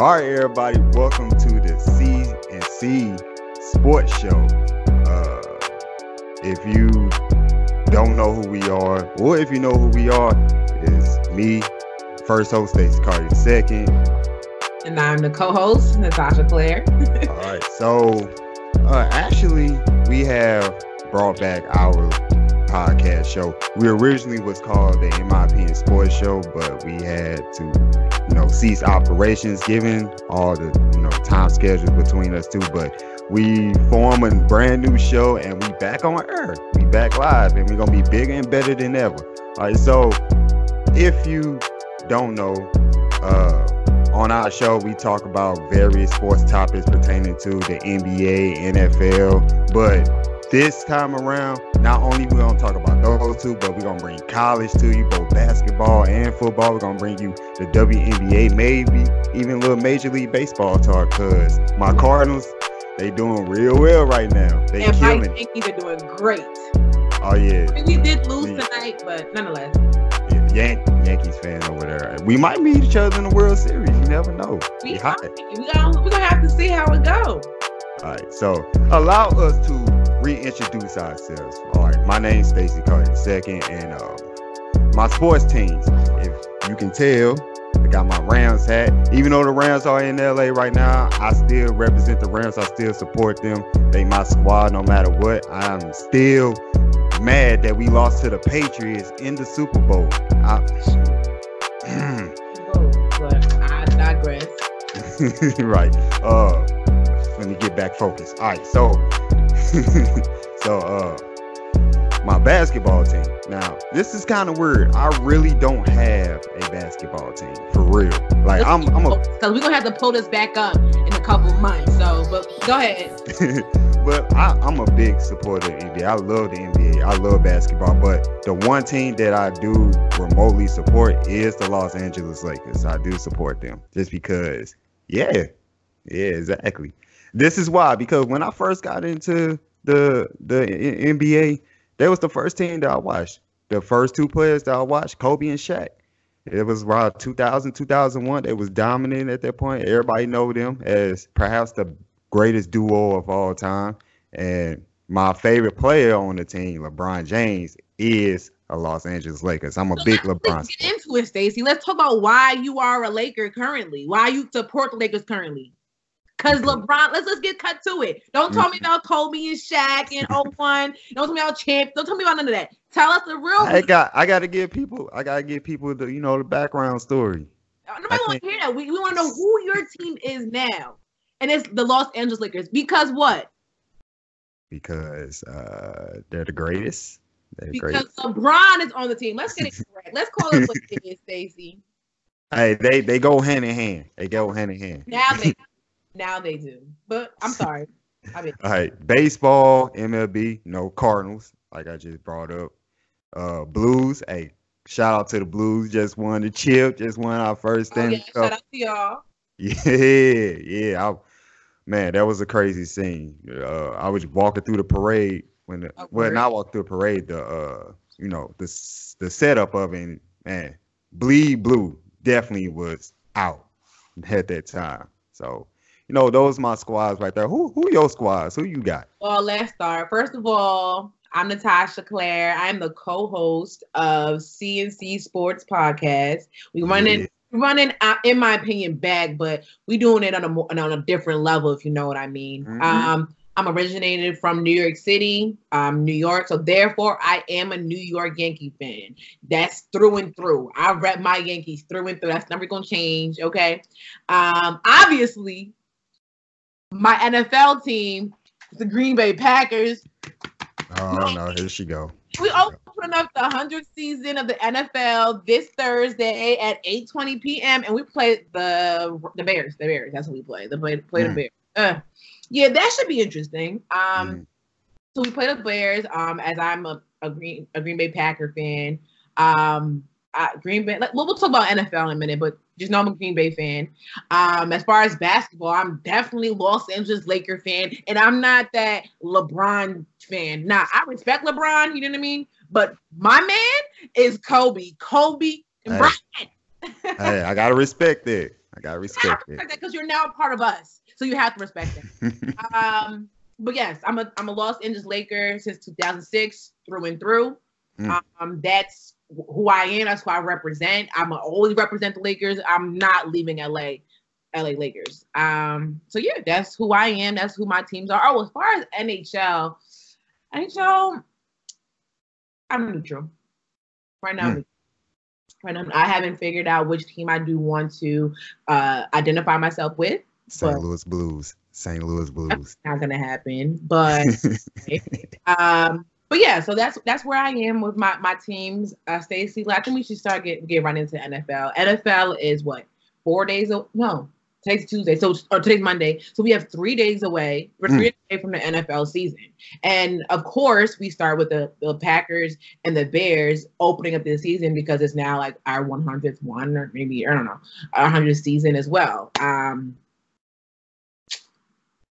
All right, everybody, welcome to the C and C Sports Show. Uh, if you don't know who we are, or if you know who we are, is me, first host Stacey Carter, second. And I'm the co-host, Natasha Claire. All right, so uh, actually, we have brought back our podcast show. We originally was called the In My Opinion Sports Show, but we had to, you know, cease operations given all the, you know, time schedules between us two. But we form a brand new show and we back on air. We back live and we're gonna be bigger and better than ever. All right, so if you don't know, uh on our show, we talk about various sports topics pertaining to the NBA, NFL, but this time around, not only we're gonna talk about those two, but we're gonna bring college to you, both basketball and football. We're gonna bring you the WNBA, maybe even a little Major League Baseball talk. Cause my Cardinals, they doing real well right now. They and killing. Mike Yankees are doing great. Oh yeah. We did lose Yeah. tonight, but nonetheless, yeah. Yan- Yankees fan over there. We might meet each other in the World Series. You never know. we They hot. we gonna we gonna have to see how it goes. All right, so allow us to reintroduce ourselves. All right, my name's Stacey Carter second, and um, my sports teams. If you can tell, I got my Rams hat. Even though the Rams are in LA right now, I still represent the Rams. I still support them. They my squad no matter what. I'm still mad that we lost to the Patriots in the Super Bowl. I, but I digress. right. Uh let me get back focused. All right, so so uh my basketball team. Now, this is kind of weird. I really don't have a basketball team for real. Like I'm I'm a because we're gonna have to pull this back up in a couple months. So, but go ahead. but I, I'm a big supporter of NBA. I love the NBA. I love basketball. But the one team that I do remotely support is the Los Angeles Lakers. I do support them just because, yeah, yeah, exactly. This is why because when I first got into the the NBA, that was the first team that I watched. The first two players that I watched, Kobe and Shaq. It was around 2000, 2001. They was dominant at that point. Everybody know them as perhaps the greatest duo of all time. And my favorite player on the team, LeBron James, is a Los Angeles Lakers. I'm a So big let's LeBron. get into it, Stacey. Let's talk about why you are a Laker currently. Why you support the Lakers currently. Cause LeBron, let's let's get cut to it. Don't tell me about Kobe and Shaq and 01. Don't tell me about champ. Don't tell me about none of that. Tell us the real. I got I gotta give people I gotta give people the you know the background story. Nobody want to hear that. We, we want to know who your team is now. And it's the Los Angeles Lakers. Because what? Because uh they're the greatest. They're Because greatest. LeBron is on the team. Let's get it correct. Let's call it what it is, Stacey. Hey, they they go hand in hand. They go hand in hand. Now they now they do. But I'm sorry. I mean All right, baseball, MLB, no Cardinals, like I just brought up. Uh, Blues, hey, shout out to the Blues. Just won the chip. Just won our first oh, yeah, Cup. shout out to y'all. Yeah, yeah. I, man, that was a crazy scene. Uh, I was walking through the parade when the, Oh, well, parade. not walk through the parade. The uh, you know, the the setup of it. and, Man, bleed blue definitely was out at that time. So, you know, those my squads right there. Who who your squads? Who you got? Well, let's start. First of all, I'm Natasha Claire. I'm the co-host of CNC Sports Podcast. We running Yeah. running in my opinion back, but we doing it on a more on a different level, if you know what I mean. Mhm. Um, I'm originated from New York City, um, New York, so therefore I am a New York Yankee fan. That's through and through. I rep my Yankees through and through. That's never gonna change. Okay. Um, obviously, my NFL team, the Green Bay Packers. Oh no, here she go. We open up the 100th season of the NFL this Thursday at 8:20 p.m. and we play the the Bears. The Bears. That's what we play. The play, play the Mm. Bears. Uh, yeah, that should be interesting. Um, Mm. so we play the Bears. Um, as I'm a, a Green a Green Bay Packer fan. Um, I, Green Bay. Like, we'll, we'll talk about NFL in a minute, but just know I'm a Green Bay fan. Um, as far as basketball, I'm definitely Los Angeles Laker fan, and I'm not that LeBron fan. Nah, I respect LeBron. You know what I mean? But my man is Kobe. Kobe and Hey. Bryant. hey, I gotta respect that. I gotta respect it because you're now a part of us, so you have to respect it. um, but yes, I'm a I'm a Los Angeles Laker since 2006 through and through. Mm. Um, that's who I am. That's who I represent. I'm always represent the Lakers. I'm not leaving LA, LA Lakers. Um, so yeah, that's who I am. That's who my teams are. Oh, as far as NHL, NHL, I'm neutral right now. Mm. Right now, I haven't figured out which team I do want to uh, identify myself with. St. Louis Blues. St. Louis Blues. not gonna happen, but um, but yeah, so that's that's where I am with my my teams. Uh, Stacey, I think we should start get get right into NFL. NFL is what four days? Of, no, today's Tuesday, so or today's Monday. So we have three days away. We're three mm. days from the NFL season, and of course we start with the, the Packers and the Bears opening up the season because it's now like our 100th one or maybe I don't know our 100th season as well. Um,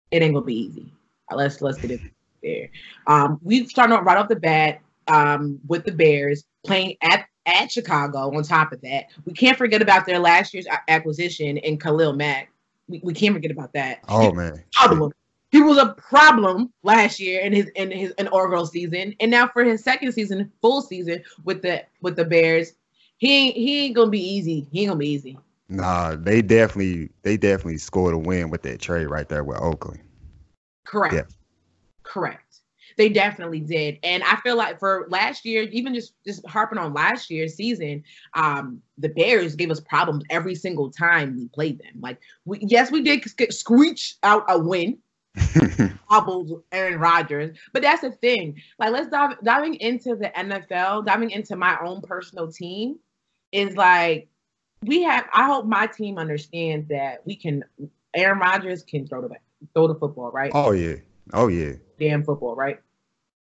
it ain't gonna be easy. Let's let's get it there. Um, we started right off the bat um, with the Bears playing at at Chicago. On top of that, we can't forget about their last year's acquisition in Khalil Mack. We, we can't forget about that. Oh man, problem. He was a problem last year in his in his in inaugural season, and now for his second season, full season with the with the Bears, he ain't he ain't gonna be easy. He ain't gonna be easy. Nah, they definitely they definitely scored a win with that trade right there with Oakland. Correct. Yeah. Correct. They definitely did. And I feel like for last year, even just just harping on last year's season, um, the Bears gave us problems every single time we played them. Like we yes, we did screech out a win. hobbled Aaron Rodgers. But that's the thing. Like let's dive diving into the NFL, diving into my own personal team is like we have I hope my team understands that we can Aaron Rodgers can throw the throw the football, right? Oh yeah. Oh yeah. Damn football, right?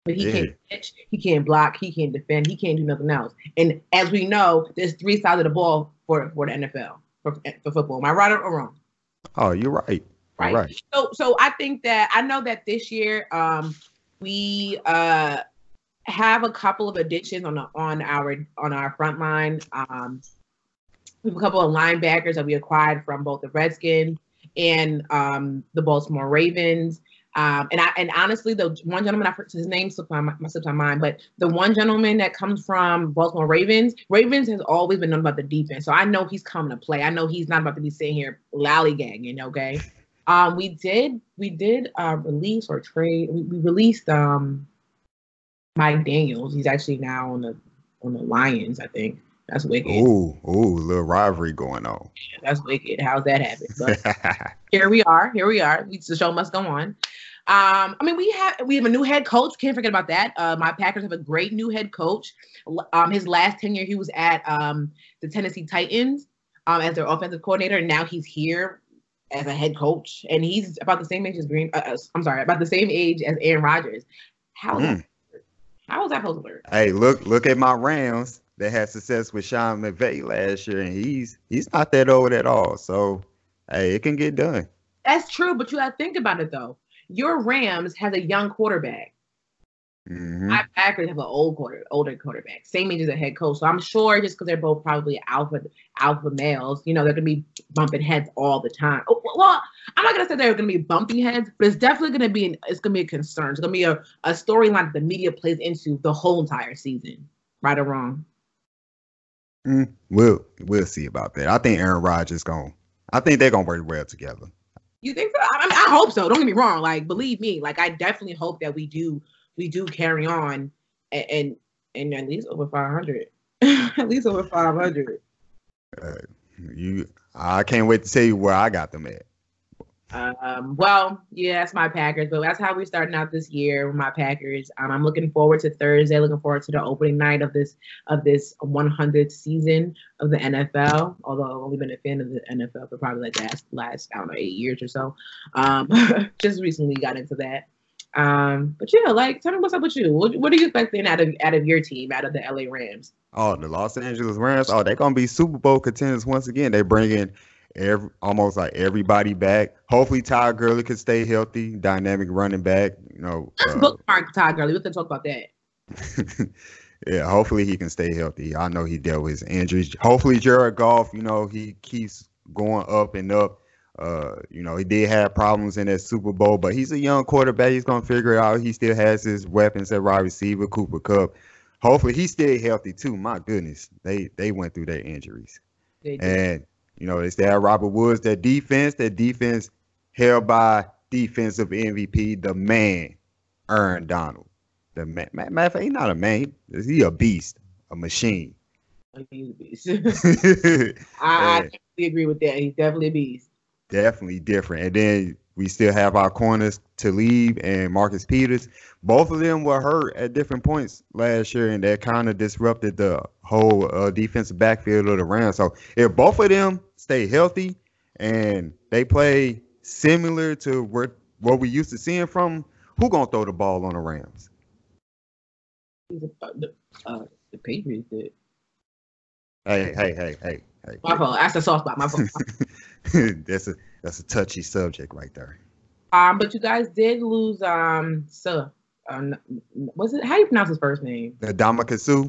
But he yeah. can't catch, he can't block, he can't defend, he can't do nothing else. And as we know, there's three sides of the ball for, for the NFL for, for football. Am I right or wrong? Oh, you're right. Right. You're right. So so I think that I know that this year um we uh have a couple of additions on the, on our on our front line. Um we have a couple of linebackers that we acquired from both the Redskins and um, the Baltimore Ravens. Um, and I and honestly, the one gentleman I his name slipped on my, slipped on mind, but the one gentleman that comes from Baltimore Ravens, Ravens has always been known about the defense, so I know he's coming to play. I know he's not about to be sitting here lollygagging. Okay, um, we did we did uh, release or trade. We, we released um, Mike Daniels. He's actually now on the on the Lions, I think. That's wicked. Ooh, ooh, a little rivalry going on. Yeah, that's wicked. How's that happen? But here we are. Here we are. The show must go on. Um, I mean, we have we have a new head coach. Can't forget about that. Uh, my Packers have a great new head coach. Um, his last tenure, he was at um, the Tennessee Titans um, as their offensive coordinator, and now he's here as a head coach, and he's about the same age as Green. Uh, uh I'm sorry, about the same age as Aaron Rodgers. How mm. how is that supposed to work? Hey, look look at my Rams that had success with Sean McVay last year, and he's he's not that old at all. So, hey, it can get done. That's true, but you got to think about it though. Your Rams has a young quarterback. Mm-hmm. My Packers have an old quarter, older quarterback, same age as a head coach. So I'm sure just because they're both probably alpha alpha males, you know, they're gonna be bumping heads all the time. Oh, well, I'm not gonna say they're gonna be bumping heads, but it's definitely gonna be an, it's gonna be a concern. It's gonna be a, a storyline that the media plays into the whole entire season, right or wrong. Mm, we'll we'll see about that. I think Aaron Rodgers going. I think they're gonna work well together. You think so? I mean, I hope so. Don't get me wrong. Like, believe me, like I definitely hope that we do we do carry on and and, and at least over five hundred. at least over five hundred. Uh, you, I can't wait to tell you where I got them at. Um, well, yeah, that's my Packers, but that's how we're starting out this year with my Packers. Um, I'm looking forward to Thursday. Looking forward to the opening night of this of this 100th season of the NFL. Although I've only been a fan of the NFL for probably like last, last I don't know eight years or so. Um, just recently got into that. Um, but yeah, like tell me what's up with you. What, what are you expecting out of out of your team, out of the LA Rams? Oh, the Los Angeles Rams. Oh, they're gonna be Super Bowl contenders once again. They bring in every almost like everybody back. Hopefully, Ty Gurley can stay healthy, dynamic running back. You know, uh, bookmark Ty Gurley. We can talk about that. yeah, hopefully he can stay healthy. I know he dealt with his injuries. Hopefully, Jared Goff, you know, he keeps going up and up. Uh, you know, he did have problems in that Super Bowl, but he's a young quarterback. He's gonna figure it out. He still has his weapons at wide receiver, Cooper Kupp. Hopefully, he stay healthy too. My goodness, they they went through their injuries, and you know they still have ah, Robert Woods. That defense, that defense held by defensive MVP, the man, Aaron Donald. The man, matter of fact, he's not a man. He a beast, a machine. He's a beast. I, I definitely agree with that. He's definitely a beast. Definitely different. And then we still have our corners to Talib and Marcus Peters. Both of them were hurt at different points last year, and that kind of disrupted the whole uh, defensive backfield of the Rams. So if both of them stay healthy and they play similar to what what we used to seeing from, who gonna throw the ball on the Rams? Uh, the, uh, the Patriots did. Hey, hey, hey, hey, hey. My fault. That's the soft spot. My fault. that's a that's a touchy subject right there. Um, but you guys did lose um so um was it how do you pronounce his first name? The Suh.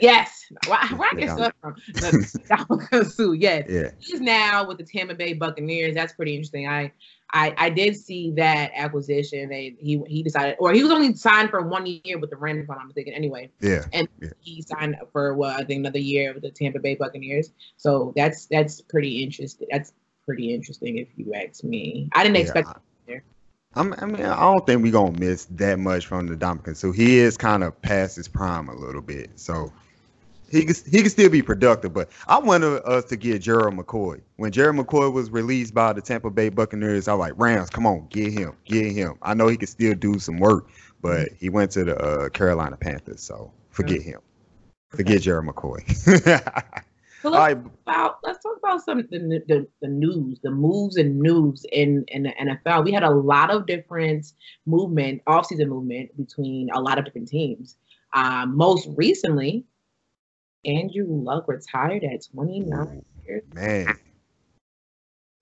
Yes. Where, where I get stuff from? Ndamukong Suh, yes. Yeah. He's now with the Tampa Bay Buccaneers. That's pretty interesting. I I, I did see that acquisition. They he he decided, or he was only signed for one year with the Rams, if I'm mistaken. Anyway, yeah, and yeah. he signed for what I think another year with the Tampa Bay Buccaneers. So that's that's pretty interesting. That's pretty interesting if you ask me. I didn't yeah, expect. I, I'm, I mean, I don't think we're gonna miss that much from the Dominican. So he is kind of past his prime a little bit. So he can, he can still be productive, but I wanted us to get Gerald McCoy. When Gerald McCoy was released by the Tampa Bay Buccaneers, I was like, Rams, come on, get him, get him. I know he can still do some work, but he went to the uh, Carolina Panthers, so forget him. Forget Gerald McCoy. so let's, right. about, let's talk about some the, the, the news, the moves and news in, in the NFL. We had a lot of different movement, offseason movement between a lot of different teams. Um, most recently, Andrew Luck retired at 29 years. Man,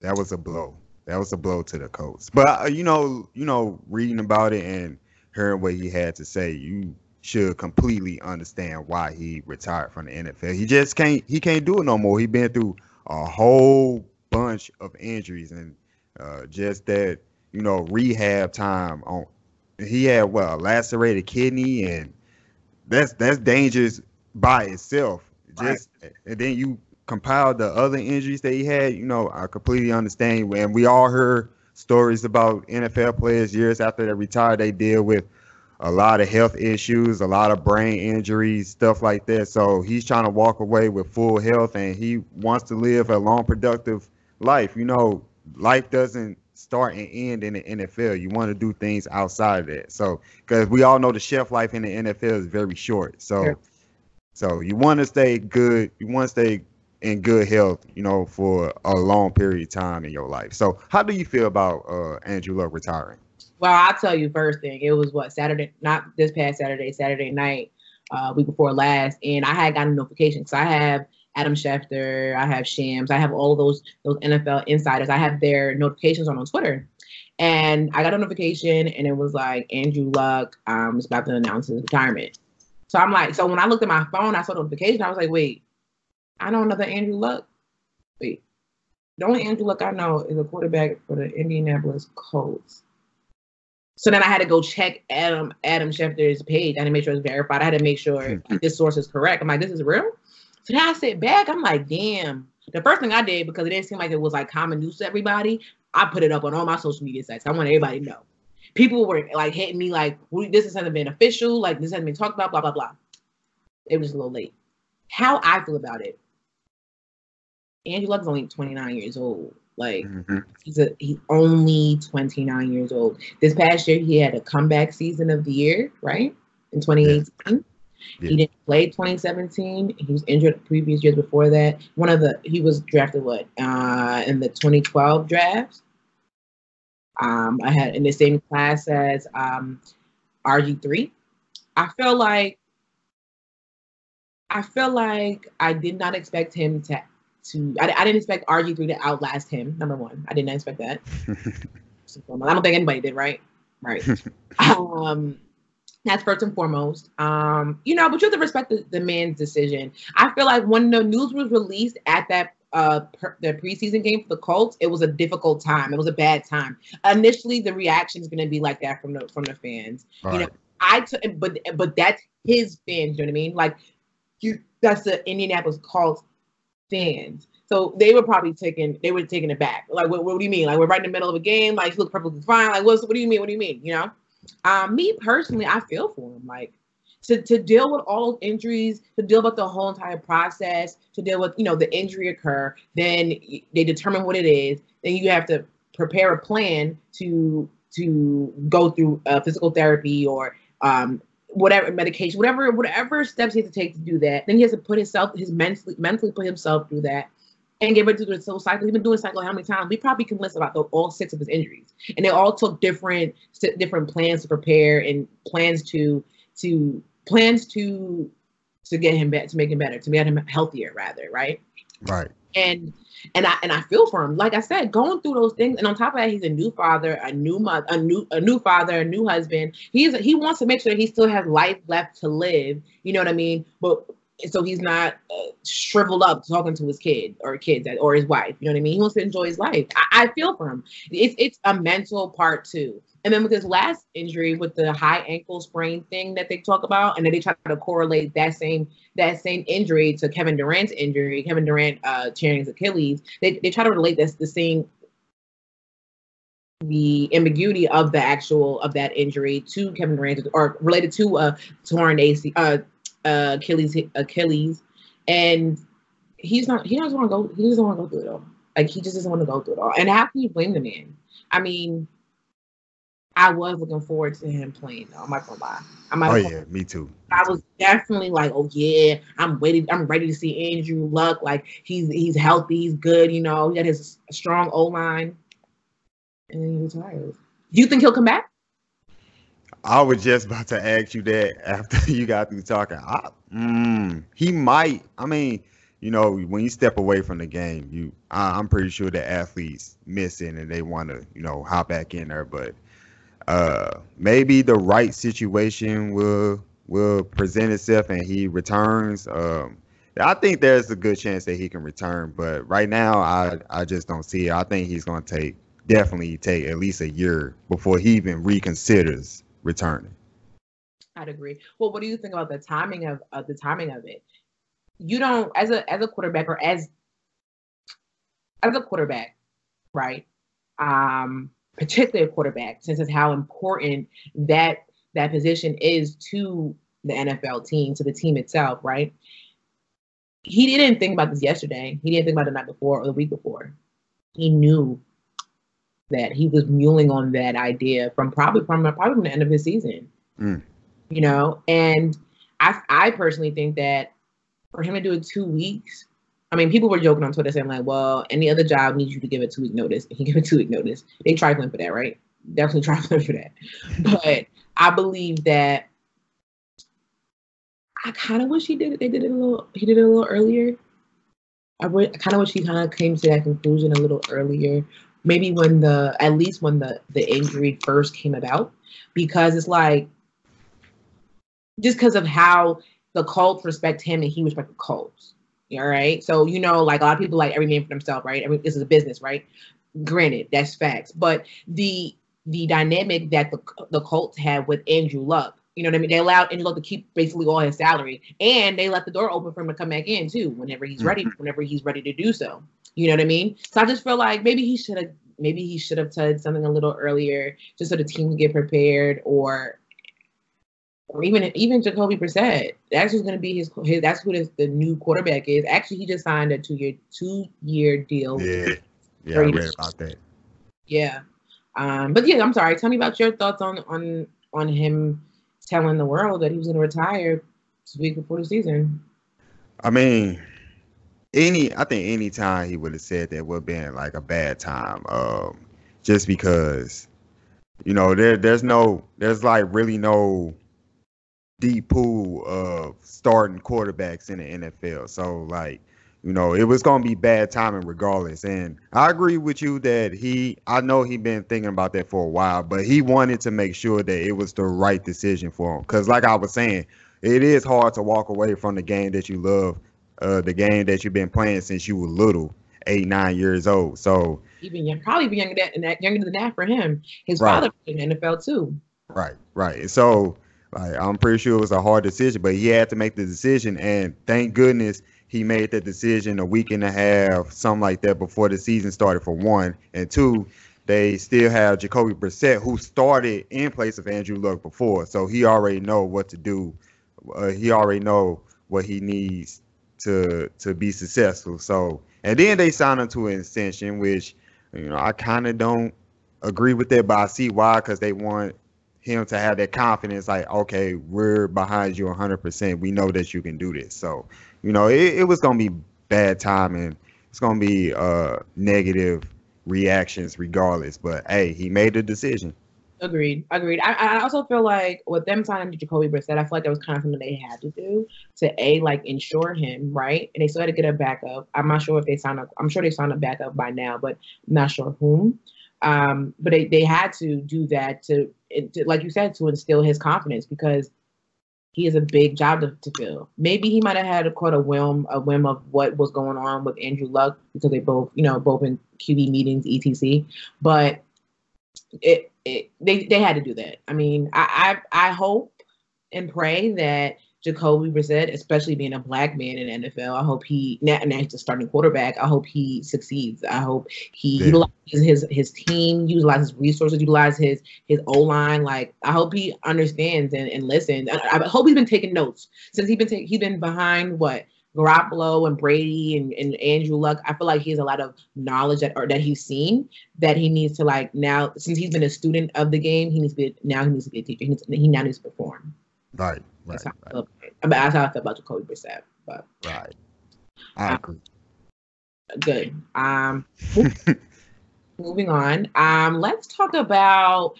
that was a blow. That was a blow to the Colts. But uh, you know, you know, reading about it and hearing what he had to say, you should completely understand why he retired from the NFL. He just can't. He can't do it no more. He been through a whole bunch of injuries and uh, just that you know rehab time on. He had well a lacerated kidney and that's that's dangerous by itself. Just right. and then you compile the other injuries that he had. You know, I completely understand. And we all heard stories about NFL players years after they retired they deal with a lot of health issues, a lot of brain injuries, stuff like that. So he's trying to walk away with full health and he wants to live a long, productive life. You know, life doesn't start and end in the NFL. You want to do things outside of that. So, because we all know the shelf life in the NFL is very short. So, so you want to stay good. You want to stay in good health, you know, for a long period of time in your life. So how do you feel about uh, Andrew Luck retiring? Well, I'll tell you first thing. It was what Saturday, not this past Saturday, Saturday night, uh, week before last, and I had gotten a notification because I have Adam Schefter, I have Shams, I have all those those NFL insiders. I have their notifications on on Twitter, and I got a notification, and it was like Andrew Luck um, is about to announce his retirement. So I'm like, so when I looked at my phone, I saw the notification. I was like, wait, I know another Andrew Luck. Wait, the only Andrew Luck I know is a quarterback for the Indianapolis Colts. So then I had to go check Adam Adam Schefter's page. I had to make sure it's verified. I had to make sure hmm. this source is correct. I'm like, this is real. So then I sit back. I'm like, damn. The first thing I did because it didn't seem like it was like common news to everybody. I put it up on all my social media sites. I want everybody to know people were like hitting me like, this hasn't been official, like this hasn't been talked about, blah, blah, blah. It was a little late. How I feel about it, Andrew Luck is only 29 years old. Like mm-hmm. he's a he's only 29 years old. This past year he had a comeback season of the year, right? In 2018. Yeah. Yeah. He didn't play 2017. He was injured previous years before that. One of the he was drafted what uh in the 2012 draft. Um, I had in the same class as um, RG3. I feel like I feel like I did not expect him to to I, I didn't expect RG3 to outlast him. Number one, I did not expect that. I don't think anybody did, right? Right. um, that's first and foremost. Um, you know, but you have to respect the, the man's decision. I feel like when the news was released at that uh per, the preseason game for the Colts, it was a difficult time. It was a bad time. Initially, the reaction is going to be like that from the from the fans. Right. You know, I took, but but that's his fans. You know what I mean? Like you, that's the Indianapolis Colts fans. So they were probably taking they were taking it back. Like, what, what do you mean? Like we're right in the middle of a game. Like he looked perfectly fine. Like what's what do you mean? What do you mean? You know? Um, me personally, I feel for him. Like to, to deal with all those injuries, to deal with the whole entire process, to deal with, you know, the injury occur, then they determine what it is. Then you have to prepare a plan to to go through uh, physical therapy or um, whatever medication, whatever whatever steps he has to take to do that. Then he has to put himself, his mentally mentally put himself through that and get ready to do the cycle. He's been doing cycle how many times? We probably can list about the, all six of his injuries, and they all took different different plans to prepare and plans to to plans to to get him back to make him better, to make him healthier, rather, right? Right. And and I and I feel for him. Like I said, going through those things, and on top of that, he's a new father, a new mother, a new a new father, a new husband. He's he wants to make sure he still has life left to live. You know what I mean? But so he's not uh, shriveled up talking to his kid or kids or his wife. You know what I mean? He wants to enjoy his life. I, I feel for him. It's it's a mental part too. And then with his last injury, with the high ankle sprain thing that they talk about, and then they try to correlate that same that same injury to Kevin Durant's injury, Kevin Durant uh, tearing his Achilles. They they try to relate this the same the ambiguity of the actual of that injury to Kevin Durant or related to a torn AC uh, uh Achilles Achilles, and he's not he doesn't want to go he doesn't want to go through it all. Like he just doesn't want to go through it all. And how can you blame the man? I mean, I was looking forward to him playing. Though. I'm not gonna lie. I'm not oh yeah, me too. I was definitely like, oh yeah, I'm ready. I'm ready to see Andrew Luck. Like he's he's healthy, he's good. You know, he got his strong O line, and he retires. Do you think he'll come back? I was just about to ask you that after you got through talking. I, mm, he might. I mean, you know, when you step away from the game, you I, am pretty sure the athletes miss it and they want to, you know, hop back in there. But uh, maybe the right situation will will present itself and he returns. Um, I think there's a good chance that he can return, but right now I I just don't see it. I think he's going to take definitely take at least a year before he even reconsiders returning. I'd agree. Well, what do you think about the timing of, the timing of it? You don't as a as a quarterback or as as a quarterback, right? Um, particularly a quarterback, since it's how important that that position is to the NFL team, to the team itself, right? He didn't think about this yesterday. He didn't think about the night before or the week before. He knew that he was muling on that idea from probably from probably from the end of his season. Mm. You know, and I I personally think that for him to do it two weeks I mean, people were joking on Twitter saying like, "Well, any other job needs you to give a two week notice." He gave a two week notice. They trifling for that, right? Definitely trifling for that. But I believe that I kind of wish he did it. They did it a little. He did it a little earlier. I, I kind of wish he kind of came to that conclusion a little earlier. Maybe when the at least when the the injury first came about, because it's like just because of how the Colts respect him and he respect the Colts all right. So, you know, like a lot of people like every man for themselves, right? This is a business, right? Granted, that's facts. But the the dynamic that the the Colts have with Andrew Luck, you know what I mean? They allowed Luck to keep basically all his salary, and they left the door open for him to come back in too, whenever he's ready, mm-hmm. whenever he's ready to do so. You know what I mean? So I just feel like maybe he should have maybe he should have said something a little earlier, just so the team can get prepared, or or even even Jacoby Brissett. That's who's going to be his, his. That's who this, the new quarterback is. Actually, he just signed a two year two year deal. Yeah, yeah, I read about that. Yeah, um, but yeah, I'm sorry. Tell me about your thoughts on on on him telling the world that he was going to retire this week before the season. I mean, any I think any time he would have said that would have been like a bad time. Um, just because, you know, there there's no there's like really no deep pool of starting quarterbacks in the NFL. So like, you know, it was gonna be bad timing regardless. And I agree with you that he I know he been thinking about that for a while, but he wanted to make sure that it was the right decision for him. Cause like I was saying, it is hard to walk away from the game that you love, uh, the game that you've been playing since you were little. eight, nine years old. So even young, probably even younger than that, younger than that for him. His right. father in the NFL too. Right, right. So like, I'm pretty sure it was a hard decision, but he had to make the decision, and thank goodness he made the decision a week and a half, something like that, before the season started. For one, and two, they still have Jacoby Brissett, who started in place of Andrew Luck before, so he already know what to do. Uh, he already know what he needs to to be successful. So, and then they signed him to an extension, which you know I kind of don't agree with that, but I see why because they want him to have that confidence, like, okay, we're behind you 100%. We know that you can do this. So, you know, it, it was to be bad timing. It's to be uh, negative reactions regardless. But hey, he made the decision. Agreed. Agreed. I, I also feel like with them signing Jacoby Brissett, I feel like that was kind of something they had to do to a like insure him, right? And they still had to get a backup. I'm not sure if they signed up. I'm sure they signed a backup by now, but not sure whom. Um, but they, they had to do that to, to, like you said, to instill his confidence because he is a big job to, to fill. Maybe he might have had a quite a whim, a whim of what was going on with Andrew Luck because they both, you know, both in QB meetings, etc. But it, it they they had to do that. I mean, I I, I hope and pray that Jacoby Brissett, especially being a black man in NFL. I hope he now, now he's a starting quarterback. I hope he succeeds. I hope he yeah. utilizes his his team, utilizes resources, utilizes his his O line. Like I hope he understands and, and listens. I, I hope he's been taking notes since he's been taking he's been behind what Garoppolo and Brady and, and Andrew Luck. I feel like he has a lot of knowledge that or that he's seen that he needs to like now since he's been a student of the game. He needs to be now he needs to be a teacher. He, needs, he now needs to perform. Right. Right. That's how, right. I, feel, I mean, that's how I feel about Jacoby Brissett. But right. I um, agree. Good. Um, moving on. Um, let's talk about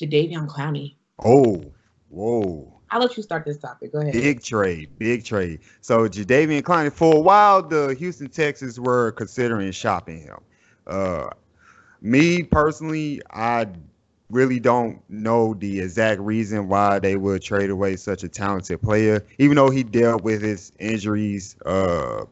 Jadeveon Clowney. Oh, whoa. I'll let you start this topic. Go ahead. Big trade, big trade. So Jadeveon Clowney, for a while, the Houston Texans were considering shopping him. Uh, me personally, I really don't know the exact reason why they would trade away such a talented player, even though he dealt with his injuries uh,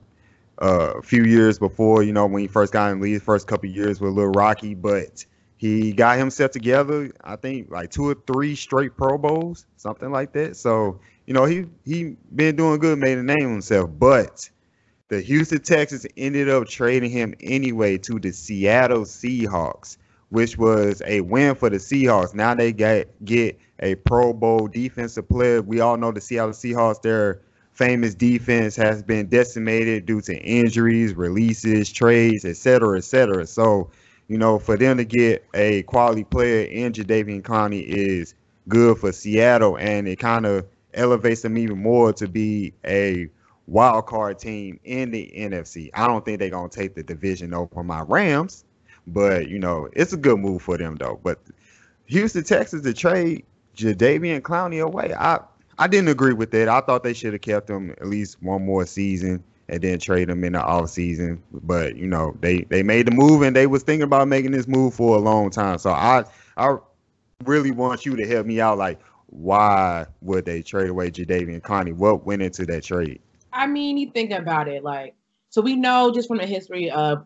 uh, a few years before, you know, when he first got in the league, first couple years were a little rocky, but he got himself together, I think like two or three straight Pro Bowls, something like that. So, you know, he he been doing good, made a name himself, but the Houston Texans ended up trading him anyway to the Seattle Seahawks which was a win for the Seahawks. Now they get get a Pro Bowl defensive player. We all know the Seattle Seahawks, their famous defense has been decimated due to injuries, releases, trades, etc., etc. So, you know, for them to get a quality player in Jadeveon Clowney is good for Seattle, and it kind of elevates them even more to be a wild card team in the NFC. I don't think they're gonna take the division over my Rams. But you know, it's a good move for them though. But Houston, Texas, to trade Jadeveon Clowney away, I I didn't agree with that. I thought they should have kept him at least one more season and then trade him in the off season. But you know, they they made the move and they was thinking about making this move for a long time. So I I really want you to help me out. Like, why would they trade away Jadeveon Clowney? What went into that trade? I mean, you think about it, like so we know just from the history of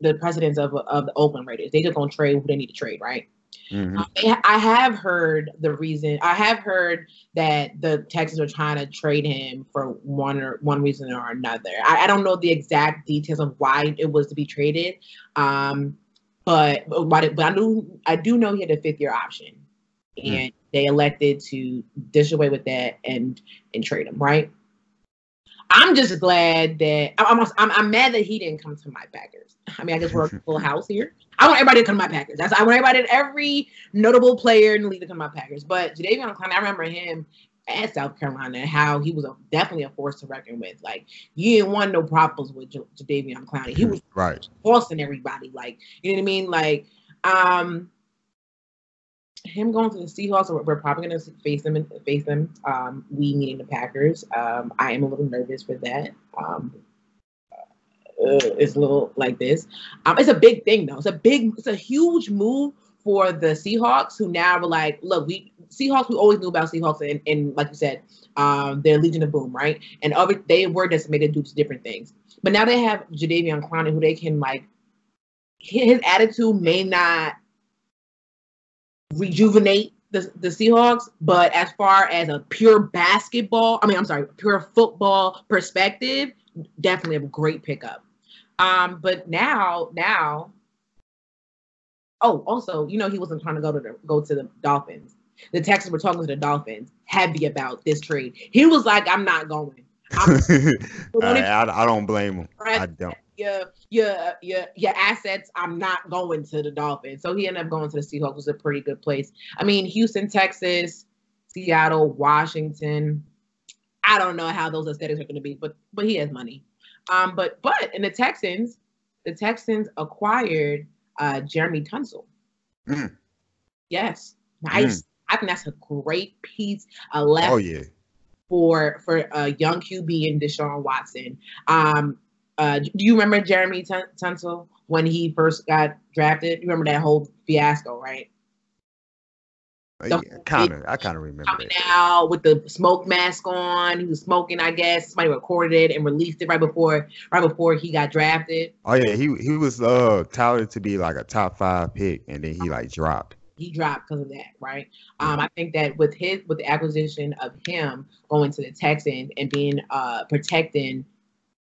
the presidents of of the Oakland Raiders. They just gonna trade who they need to trade, right? Mm-hmm. Um, I have heard the reason. I have heard that the Texans are trying to trade him for one or one reason or another. I, I don't know the exact details of why it was to be traded, um, but but, but I do I do know he had a fifth year option, mm. and mm. they elected to dish away with that and and trade him right. I'm just glad that I'm, I'm, I'm mad that he didn't come to my Packers. I mean, I guess we're a full house here. I want everybody to come to my Packers. That's I want everybody, every notable player in the league to come to my Packers. But Jadeveon Clowney, I remember him at South Carolina, how he was a, definitely a force to reckon with. Like you didn't want no problems with J- Jadeveon Clowney. He was right forcing everybody. Like you know what I mean? Like um, him going to the Seahawks, we're probably going to face them and face them. Um, we meeting the Packers. Um, I am a little nervous for that. Um, uh, it's a little like this. Um, it's a big thing though. It's a big, it's a huge move for the Seahawks, who now are like, look, we Seahawks. We always knew about Seahawks, and, and like you said, um, they're Legion of Boom, right? And other they were decimated due to different things. but now they have Jadeveon Clowney, who they can like. His attitude may not rejuvenate the, the Seahawks, but as far as a pure basketball, I mean, I'm sorry, pure football perspective, definitely a great pickup. Um, but now, now, oh, also, you know, he wasn't trying to go to the go to the Dolphins. The Texans were talking to the Dolphins heavy about this trade. He was like, "I'm not going." I'm, I, I, I, don't blame him. I don't. Your your your your assets. I'm not going to the Dolphins. So he ended up going to the Seahawks. It was a pretty good place. I mean, Houston, Texas, Seattle, Washington. I don't know how those aesthetics are going to be, but but he has money. Um, but but in the Texans, the Texans acquired uh, Jeremy Tunsil. Mm. Yes, nice. Mm. I think that's a great piece. A left. Oh yeah. For for a young QB in Deshaun Watson. Um, uh, do you remember Jeremy Tunsil when he first got drafted? You remember that whole fiasco, right? Uh, yeah, kind of. I kind of remember coming that. out with the smoke mask on. He was smoking, I guess. Somebody recorded it and released it right before, right before he got drafted. Oh yeah, he he was uh touted to be like a top five pick, and then he like dropped. He dropped because of that, right? Um, I think that with his with the acquisition of him going to the Texans and being uh protecting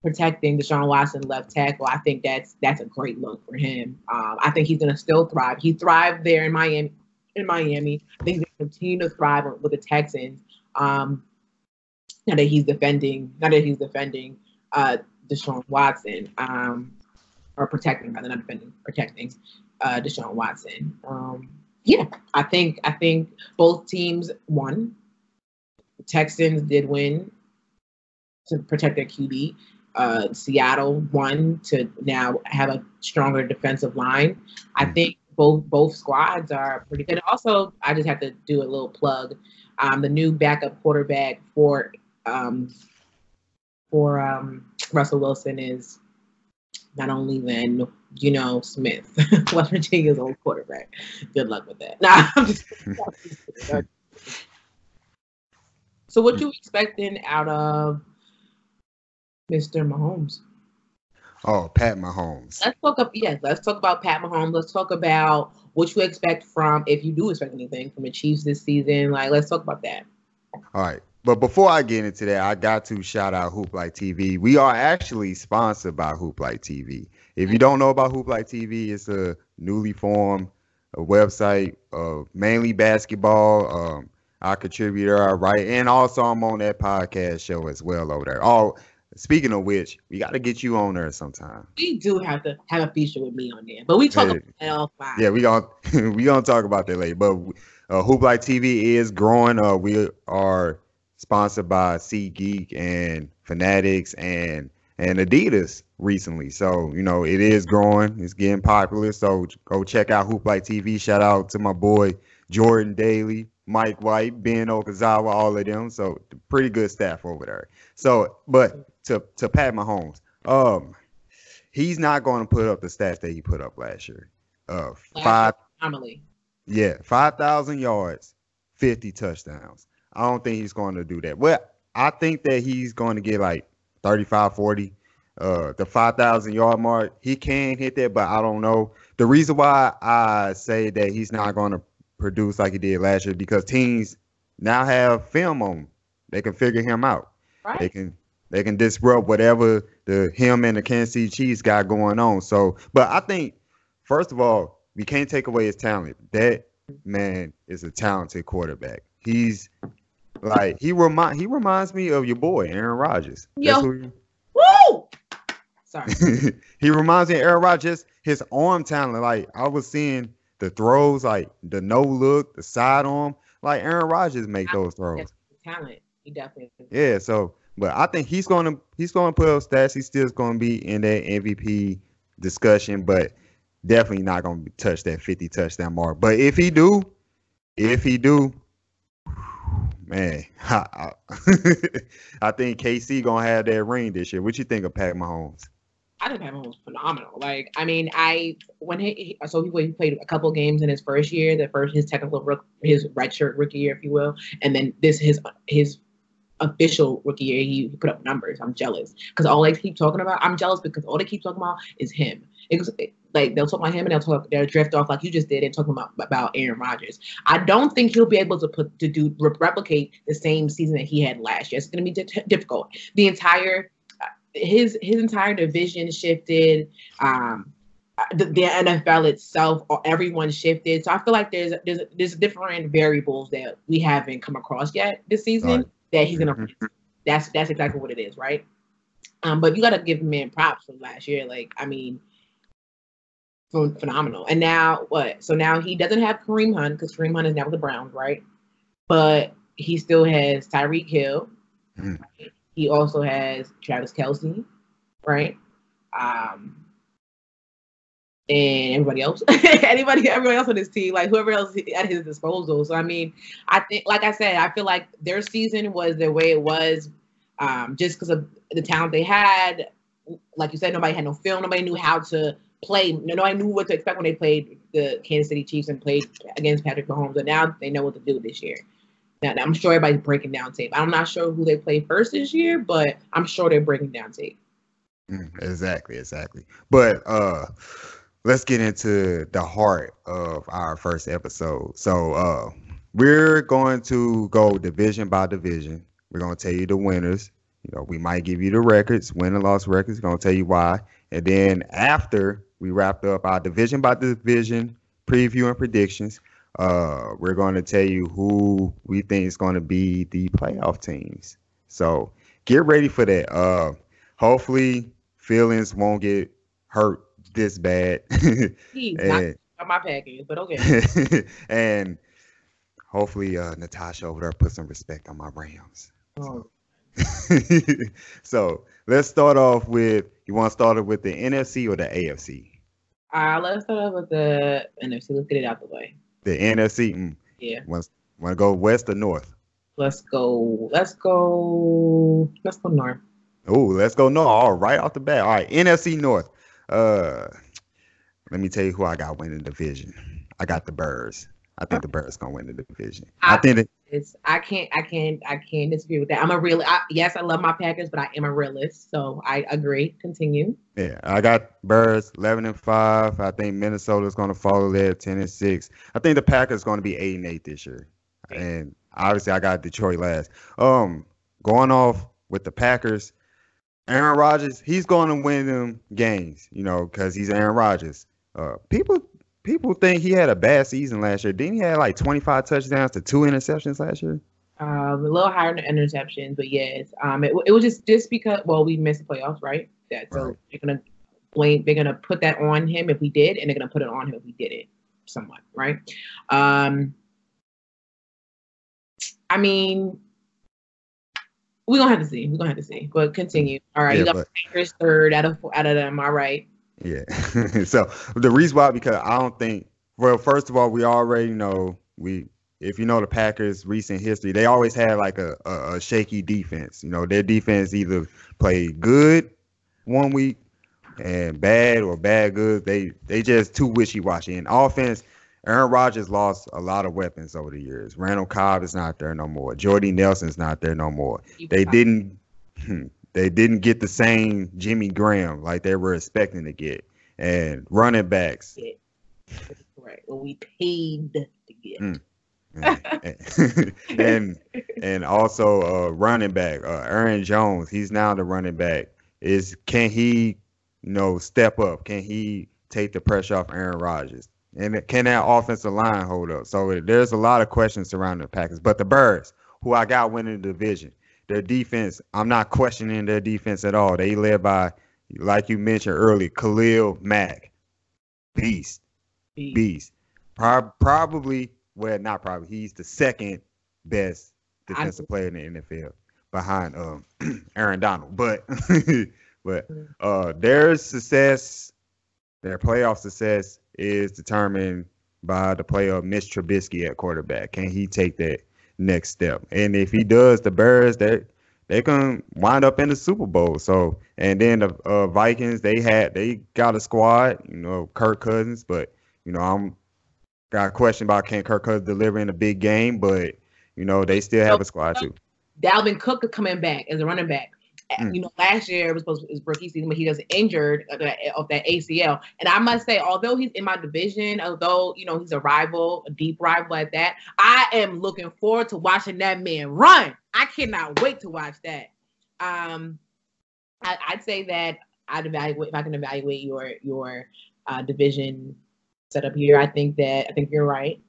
protecting Deshaun Watson left tackle, I think that's that's a great look for him. Um, I think he's gonna still thrive. He thrived there in Miami in Miami. I think they continue to thrive with the Texans. Um, now that he's defending, now that he's defending uh, Deshaun Watson, um, or protecting rather not defending, protecting uh, Deshaun Watson. Um, yeah, I think I think both teams won. The Texans did win to protect their QB. Uh, Seattle won to now have a stronger defensive line. I hmm. think both both squads are pretty good. Also, I just have to do a little plug. Um, the new backup quarterback for um, for um, Russell Wilson is not only then you know Smith, West Virginia's old quarterback. Good luck with that. Nah, I'm just. so, what you expecting out of Mr. Mahomes? Oh, Pat Mahomes. Let's talk up. Yes, let's talk about Pat Mahomes. Let's talk about what you expect from, if you do expect anything from the Chiefs this season. Like, let's talk about that. All right. But before I get into that, I got to shout out Hoop Light TV. We are actually sponsored by Hoop Light TV. If you don't know about Hoop Light TV, it's a newly formed a website of mainly basketball. Um, our contributor, write, and also I'm on that podcast show as well over there. Oh, Speaking of which, we got to get you on there sometime. We do have to have a feature with me on there, but we talk hey, about that all fine. Yeah, we gonna we gonna talk about that later. But uh, Hoop Light TV is growing. Uh, we are sponsored by SeatGeek and Fanatics and and Adidas recently. So you know it is growing. It's getting popular. So go check out Hoop Light TV. Shout out to my boy Jordan Daly, Mike White, Ben Okazawa, all of them. So pretty good staff over there. So, but to to Pat Mahomes. Um, he's not going to put up the stats that he put up last year. Uh, five anomaly. Yeah, five thousand yards, fifty touchdowns. I don't think he's going to do that. Well, I think that he's going to get like 35, 40. Uh, the 5,000 yard mark, he can hit that, but I don't know. The reason why I say that he's not going to produce like he did last year because teams now have film on him. They can figure him out. Right. They can they can disrupt whatever the him and the Kansas City Chiefs got going on. So, but I think first of all, we can't take away his talent. That man is a talented quarterback. He's like he remind he reminds me of your boy Aaron Rodgers. Yo, he, woo! Sorry, he reminds me of Aaron Rodgers. His arm talent, like I was seeing the throws, like the no look, the side arm, like Aaron Rodgers make those throws. Talent, he definitely. Yeah, so but I think he's going to he's going to put up stats. He's still going to be in that MVP discussion, but definitely not going to touch that 50 touchdown mark. But if he do, if he do, man, I, I think KC gonna have that ring this year. What you think of Pat Mahomes? I think Pat Mahomes phenomenal. Like, I mean, I when he, so he, he played a couple games in his first year, the first his technical his redshirt rookie year, if you will, and then this his his official rookie year, he put up numbers. I'm jealous because all they keep talking about, I'm jealous because all they keep talking about is him. It was like they'll talk about him and they'll talk, they'll drift off like you just did and talking about about Aaron Rodgers. I don't think he'll be able to put to do replicate the same season that he had last year. It's going to be di- difficult. The entire uh, his his entire division shifted. Um, uh, the, the, NFL itself, or everyone shifted. So I feel like there's there's there's different variables that we haven't come across yet this season right. That he's gonna. Mm-hmm. That's that's exactly what it is, right? Um, but you got to give the man props from last year. Like I mean, phenomenal. And now what? So now he doesn't have Kareem Hunt because Kareem Hunt is now with the Browns, right? But he still has Tyreek Hill. Mm. Right? He also has Travis Kelce, right? Um, and everybody else, anybody, everybody else on his team, like whoever else at his disposal. So I mean, I think, like I said, I feel like their season was the way it was, um, just because of the talent they had. Like you said, nobody had no film. Nobody knew how to play. Nobody knew what to expect when they played the Kansas City Chiefs and played against Patrick Mahomes. And now they know what to do this year. Now, I'm sure everybody's breaking down tape. I'm not sure who they play first this year, but I'm sure they're breaking down tape. Mm, exactly, exactly. But uh let's get into the heart of our first episode. So uh we're going to go division by division. We're to tell you the winners. You know, we might give you the records, win and loss records. To tell you why, and then after we wrapped up our division by division preview and predictions, uh, we're to tell you who we think is going to be the playoff teams. So get ready for that. Uh, hopefully, feelings won't get hurt this bad. and, not my package, but okay. and hopefully, uh, Natasha over there put some respect on my Rams. Oh. so let's start off with you want to start off with the NFC or the AFC? Uh, let's start off with the NFC. Let's get it out the way. The NFC. Mm. Yeah. Want to go west or north? Let's go. Let's go. Let's go north. Oh, let's go north. All right, off the bat. All right, NFC North. Uh, let me tell you who I got winning the division. I got the Birds. I think the Birds gonna win the division. I, I think it's. I can't. I can't. I can't disagree with that. I'm a real. I, yes, I love my Packers, but I am a realist, so I agree. Continue. Yeah, I got Birds eleven and five. I think Minnesota's gonna follow there ten and six. I think the Packers gonna be eight and eight this year, and obviously I got Detroit last. Um, going off with the Packers, Aaron Rodgers, he's going to win them games, you know, because he's Aaron Rodgers. Uh, people people think he had a bad season last year. Didn't he have like 25 touchdowns to two interceptions last year? Um, a little higher than interceptions, but yes, um, it, it was just just because well we missed the playoffs, right? That so right. they're gonna blame they're gonna put that on him if we did, and they're gonna put it on him if we did it, somewhat, right? Um, I mean, we're gonna have to see. We're gonna have to see. But continue. All right, yeah, you got Packers third out of out of them. All right. Yeah. so the reason why because I don't think well, first of all, we already know we if you know the Packers' recent history, they always had like a, a, a shaky defense. You know, their defense either played good one week and bad or bad good. They they just too wishy washy. And offense, Aaron Rodgers lost a lot of weapons over the years. Randall Cobb is not there no more. Jordy Nelson's not there no more. They didn't hmm, they didn't get the same Jimmy Graham like they were expecting to get. And running backs. Right. Well, we paid to get. Mm. and and also uh running back uh Aaron Jones he's now the running back is can he you know step up can he take the pressure off Aaron Rodgers and can that offensive line hold up so there's a lot of questions surrounding the Packers but the Birds who I got winning the division their defense, I'm not questioning their defense at all. They led by, like you mentioned earlier, Khalil Mack, beast, beast. beast. Pro- probably, well, not probably. He's the second best defensive player in the NFL behind um, Aaron Donald. But, but mm-hmm. uh, their success, their playoff success, is determined by the play of Mitch Trubisky at quarterback. Can he take that next step. And if he does, the Bears they they can wind up in the Super Bowl. So and then the uh, Vikings they had they got a squad, you know, Kirk Cousins, but you know I'm got a question about can Kirk Cousins deliver in a big game, but you know they still have a squad too. Dalvin Cook coming back as a running back. Mm. You know, last year it was supposed to be his rookie season, but he was injured of that, of that ACL. And I must say, although he's in my division, although you know he's a rival, a deep rival at that, I am looking forward to watching that man run. I cannot wait to watch that. Um, I, would say that I'd evaluate if I can evaluate your your uh, division setup here. I think that I think you're right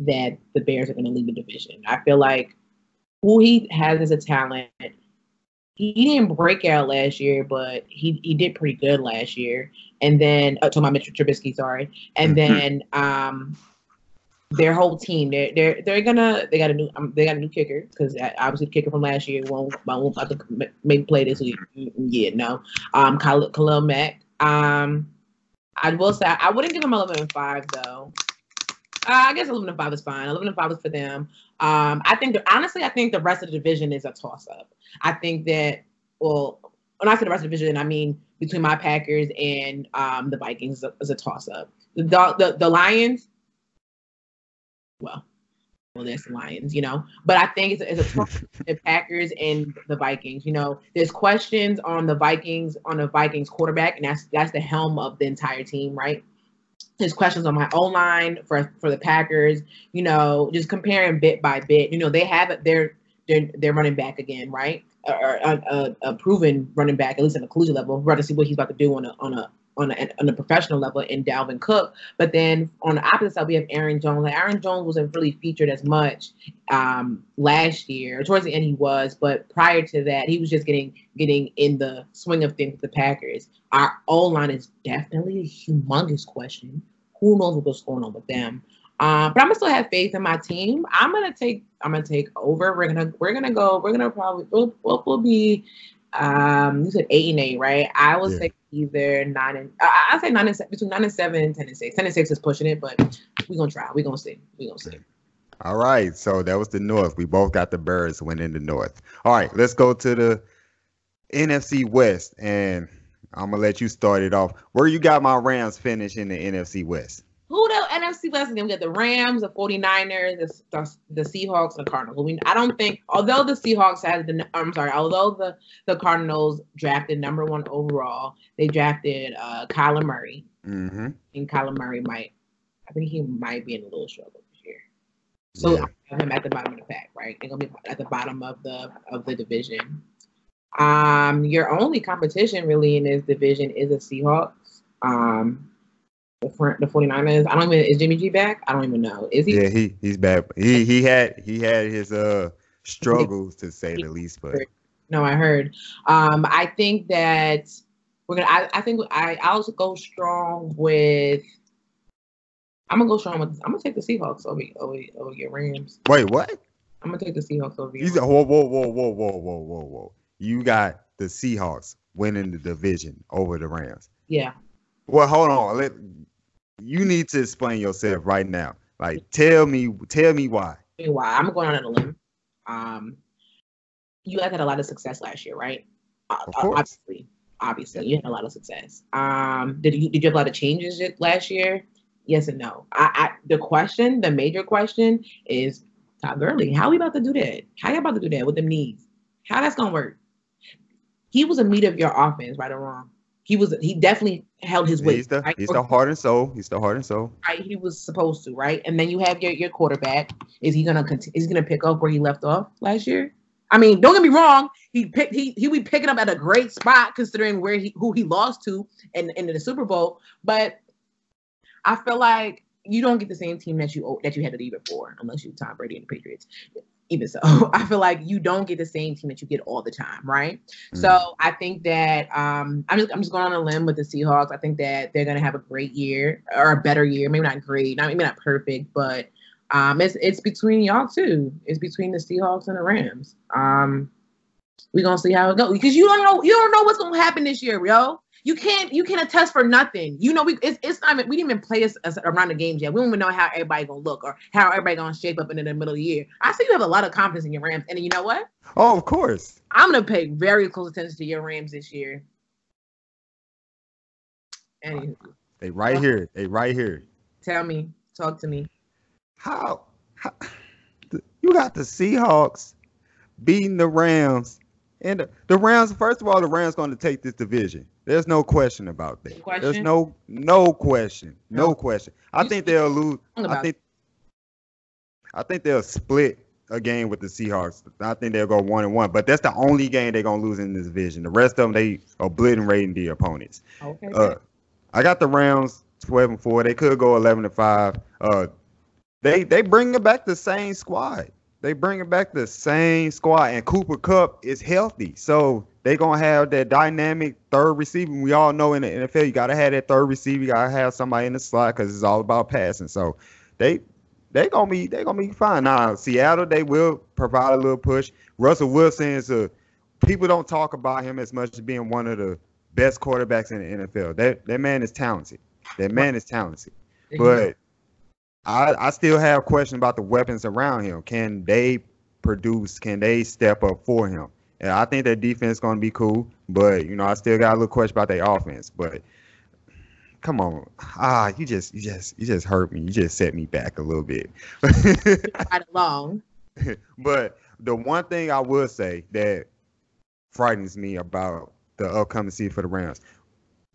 that the Bears are going to lead the division. I feel like who he has as a talent he didn't break out last year, but he, he did pretty good last year. And then uh, to my Mitchell Trubisky, sorry. And mm-hmm. then um their whole team, they're they're they're gonna they got a new um, they got a new kicker because obviously the kicker from last year won't won't about to maybe play this week. Yeah, no. Um, Khalil, Khalil Mack. Um, I will say I wouldn't give him eleven and five though. Uh, I guess eleven and five is fine. Eleven and five is for them. Um, I think that honestly, I think the rest of the division is a toss up. I think that well, when I say the rest of the division, I mean between my Packers and um, the Vikings is a, a toss up. The, the the Lions, well, well, there's the Lions, you know, but I think it's, it's a toss the Packers and the Vikings. You know, there's questions on the Vikings on the Vikings quarterback, and that's that's the helm of the entire team, right? There's questions on my own line for for the Packers. You know, just comparing bit by bit. You know, they have it. They're they're running back again, right? Or a, a, uh, uh, a proven running back, at least at the collegiate level. We're to see what he's about to do on a on a on a, on a professional level in Dalvin Cook. But then on the opposite side, we have Aaron Jones. Like Aaron Jones wasn't really featured as much um, last year. Towards the end, he was, but prior to that, he was just getting getting in the swing of things with the Packers. Our O line is definitely a humongous question. Who knows what's going on with them? Um, but I'm gonna still have faith in my team. I'm gonna take I'm gonna take over. We're gonna we're gonna go. We're gonna probably we'll, we'll, we'll be um you said eight and eight, right? I will yeah. say either nine and I, I say nine and seven, between nine and seven and ten and six. Ten and six is pushing it, but we're gonna try. We're gonna see. We're gonna see. All right. So that was the North. We both got the birds winning the North. All right, let's go to the NFC West. And I'm gonna let you start it off. Where you got my Rams finish in the NFC West? NFC West is We got the Rams, the 49ers, the, the, Seahawks, and the Cardinals. I mean, I don't think, although the Seahawks had the, I'm sorry, although the, the Cardinals drafted number one overall, they drafted uh, Kyler Murray. Mm-hmm. And Kyler Murray might, I think he might be in a little struggle this year. So yeah. I have him at the bottom of the pack, right? They're gonna be at the bottom of the of the division. Um, your only competition really in this division is the Seahawks. Um, the front the 49ers. I don't even is Jimmy G back? I don't even know. Is he Yeah, he he's back. He he had he had his uh struggles to say the least, but no, I heard. Um I think that we're gonna I, I think I I'll go strong with I'm gonna go strong with I'm gonna take the Seahawks over over, over your Rams. Wait, what? I'm gonna take the Seahawks over you. Whoa, whoa, whoa, whoa, whoa, whoa, whoa, whoa. You got the Seahawks winning the division over the Rams. Yeah. Well, hold on. Let you need to explain yourself right now. Like, tell me, tell me why. Why? I'm going on a limb. Um, you guys had a lot of success last year, right? Of course. Obviously, obviously, you had a lot of success. Um, did you did you have a lot of changes last year? Yes and no. I, I the question, the major question is Todd Gurley. How are we about to do that? How you about to do that with them knees? How that's gonna work? He was a meat of your offense, right or wrong he was he definitely held his weight. He's the right? he's the heart and soul. He's the heart and soul. Right, he was supposed to, right? And then you have your your quarterback. Is he gonna continue? Is he gonna pick up where he left off last year? I mean, don't get me wrong. He picked he he be picking up at a great spot considering where he who he lost to and in in the Super Bowl. But I feel like you don't get the same team that you that you had to leave it for unless you Tom Brady and the Patriots even so, I feel like you don't get the same team that you get all the time, right? Mm. So I think that um, I'm just I'm just going on a limb with the Seahawks. I think that they're gonna have a great year or a better year, maybe not great, not maybe not perfect, but um, it's it's between y'all too. It's between the Seahawks and the Rams. Um, we gonna see how it goes because you don't know you don't know what's gonna happen this year, yo you can't you can't attest for nothing. You know, we it's, it's not even, we didn't even play us, around the games yet. We don't even know how everybody gonna look or how everybody gonna shape up in the middle of the year. I see you have a lot of confidence in your Rams, and you know what? Oh, of course. I'm gonna pay very close attention to your Rams this year. Anywho. They right here. They right here. Tell me. Talk to me. How, how you got the Seahawks beating the Rams. And the, the Rams, first of all, the Rams going to take this division. There's no question about that. Question? There's no no question, no, No. question. I You think they'll lose. I about think I think they'll split a game with the Seahawks. I think they'll go one and one, but that's the only game they're gonna lose in this division. The rest of them they obliterating the opponents. Okay. Uh, I got the Rams twelve and four. They could go eleven and five. Uh, they they bringing back the same squad. They bringing back the same squad, and Cooper Kupp is healthy, so they gonna have that dynamic third receiver. We all know in the NFL, you gotta have that third receiver. You gotta have somebody in the slot because it's all about passing. So they they gonna be they gonna be fine. Now Seattle, they will provide a little push. Russell Wilson is a people don't talk about him as much as being one of the best quarterbacks in the NFL. That that man is talented. That man is talented. But I I still have questions about the weapons around him. Can they produce? Can they step up for him? And I think their defense is gonna be cool, but you know I still got a little question about their offense. But come on, ah, you just you just you just hurt me. You just set me back a little bit. right along. but the one thing I will say that frightens me about the upcoming season for the Rams,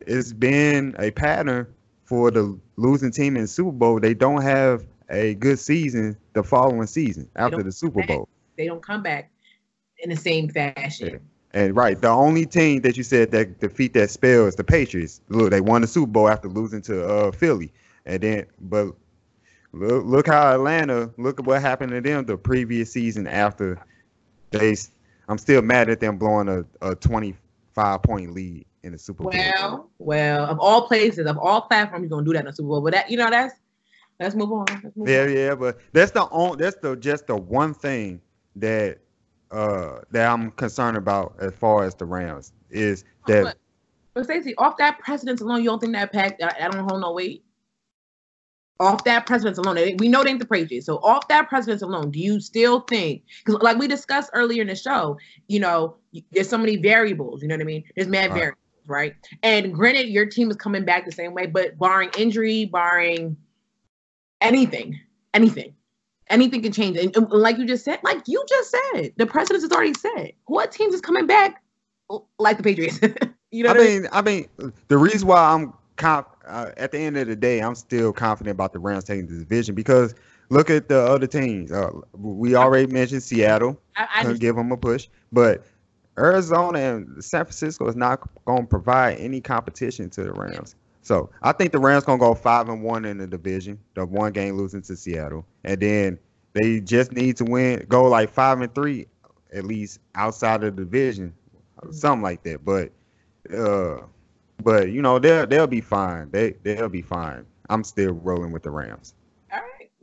it's been a pattern for the losing team in the Super Bowl. They don't have a good season the following season after the Super. Bowl. They don't come back in the same fashion. And right, the only team that you said that defeat that spell is the Patriots. Look, they won the Super Bowl after losing to uh, Philly, and then but look, look how Atlanta. Look at what happened to them the previous season after they. I'm still mad at them blowing a, a 25 point lead in the Super Bowl. Well, well, of all places, of all platforms, you're gonna do that in the Super Bowl. But that, you know, that's let's move on. Let's move Yeah, on. yeah, but that's the on. That's the just the one thing that uh that I'm concerned about as far as the Rams is that But, but Stacey, off that precedence alone, you don't think that pack I, that don't hold no weight? Off that precedence alone, they- we know they ain't the Patriots. So off that precedence alone, do you still think? Because like we discussed earlier in the show, you know, there's so many variables. You know what I mean? There's mad Right. variables, right? And granted, your team is coming back the same way, but barring injury, barring anything, anything, anything can change. And, and like you just said, like you just said, the precedence has already said What teams is coming back like the Patriots? you know, I what I mean, I mean, the reason why I'm conf- uh, at the end of the day, I'm still confident about the Rams taking the division because look at the other teams. Uh, we already mentioned Seattle, I, I just, give them a push, but Arizona and San Francisco is not going to provide any competition to the Rams. So I think the Rams gonna go five and one in the division, the one game losing to Seattle, and then they just need to win, go like five and three at least outside of the division, something like that. But uh, but you know they'll they'll be fine. They they'll be fine. I'm still rolling with the Rams.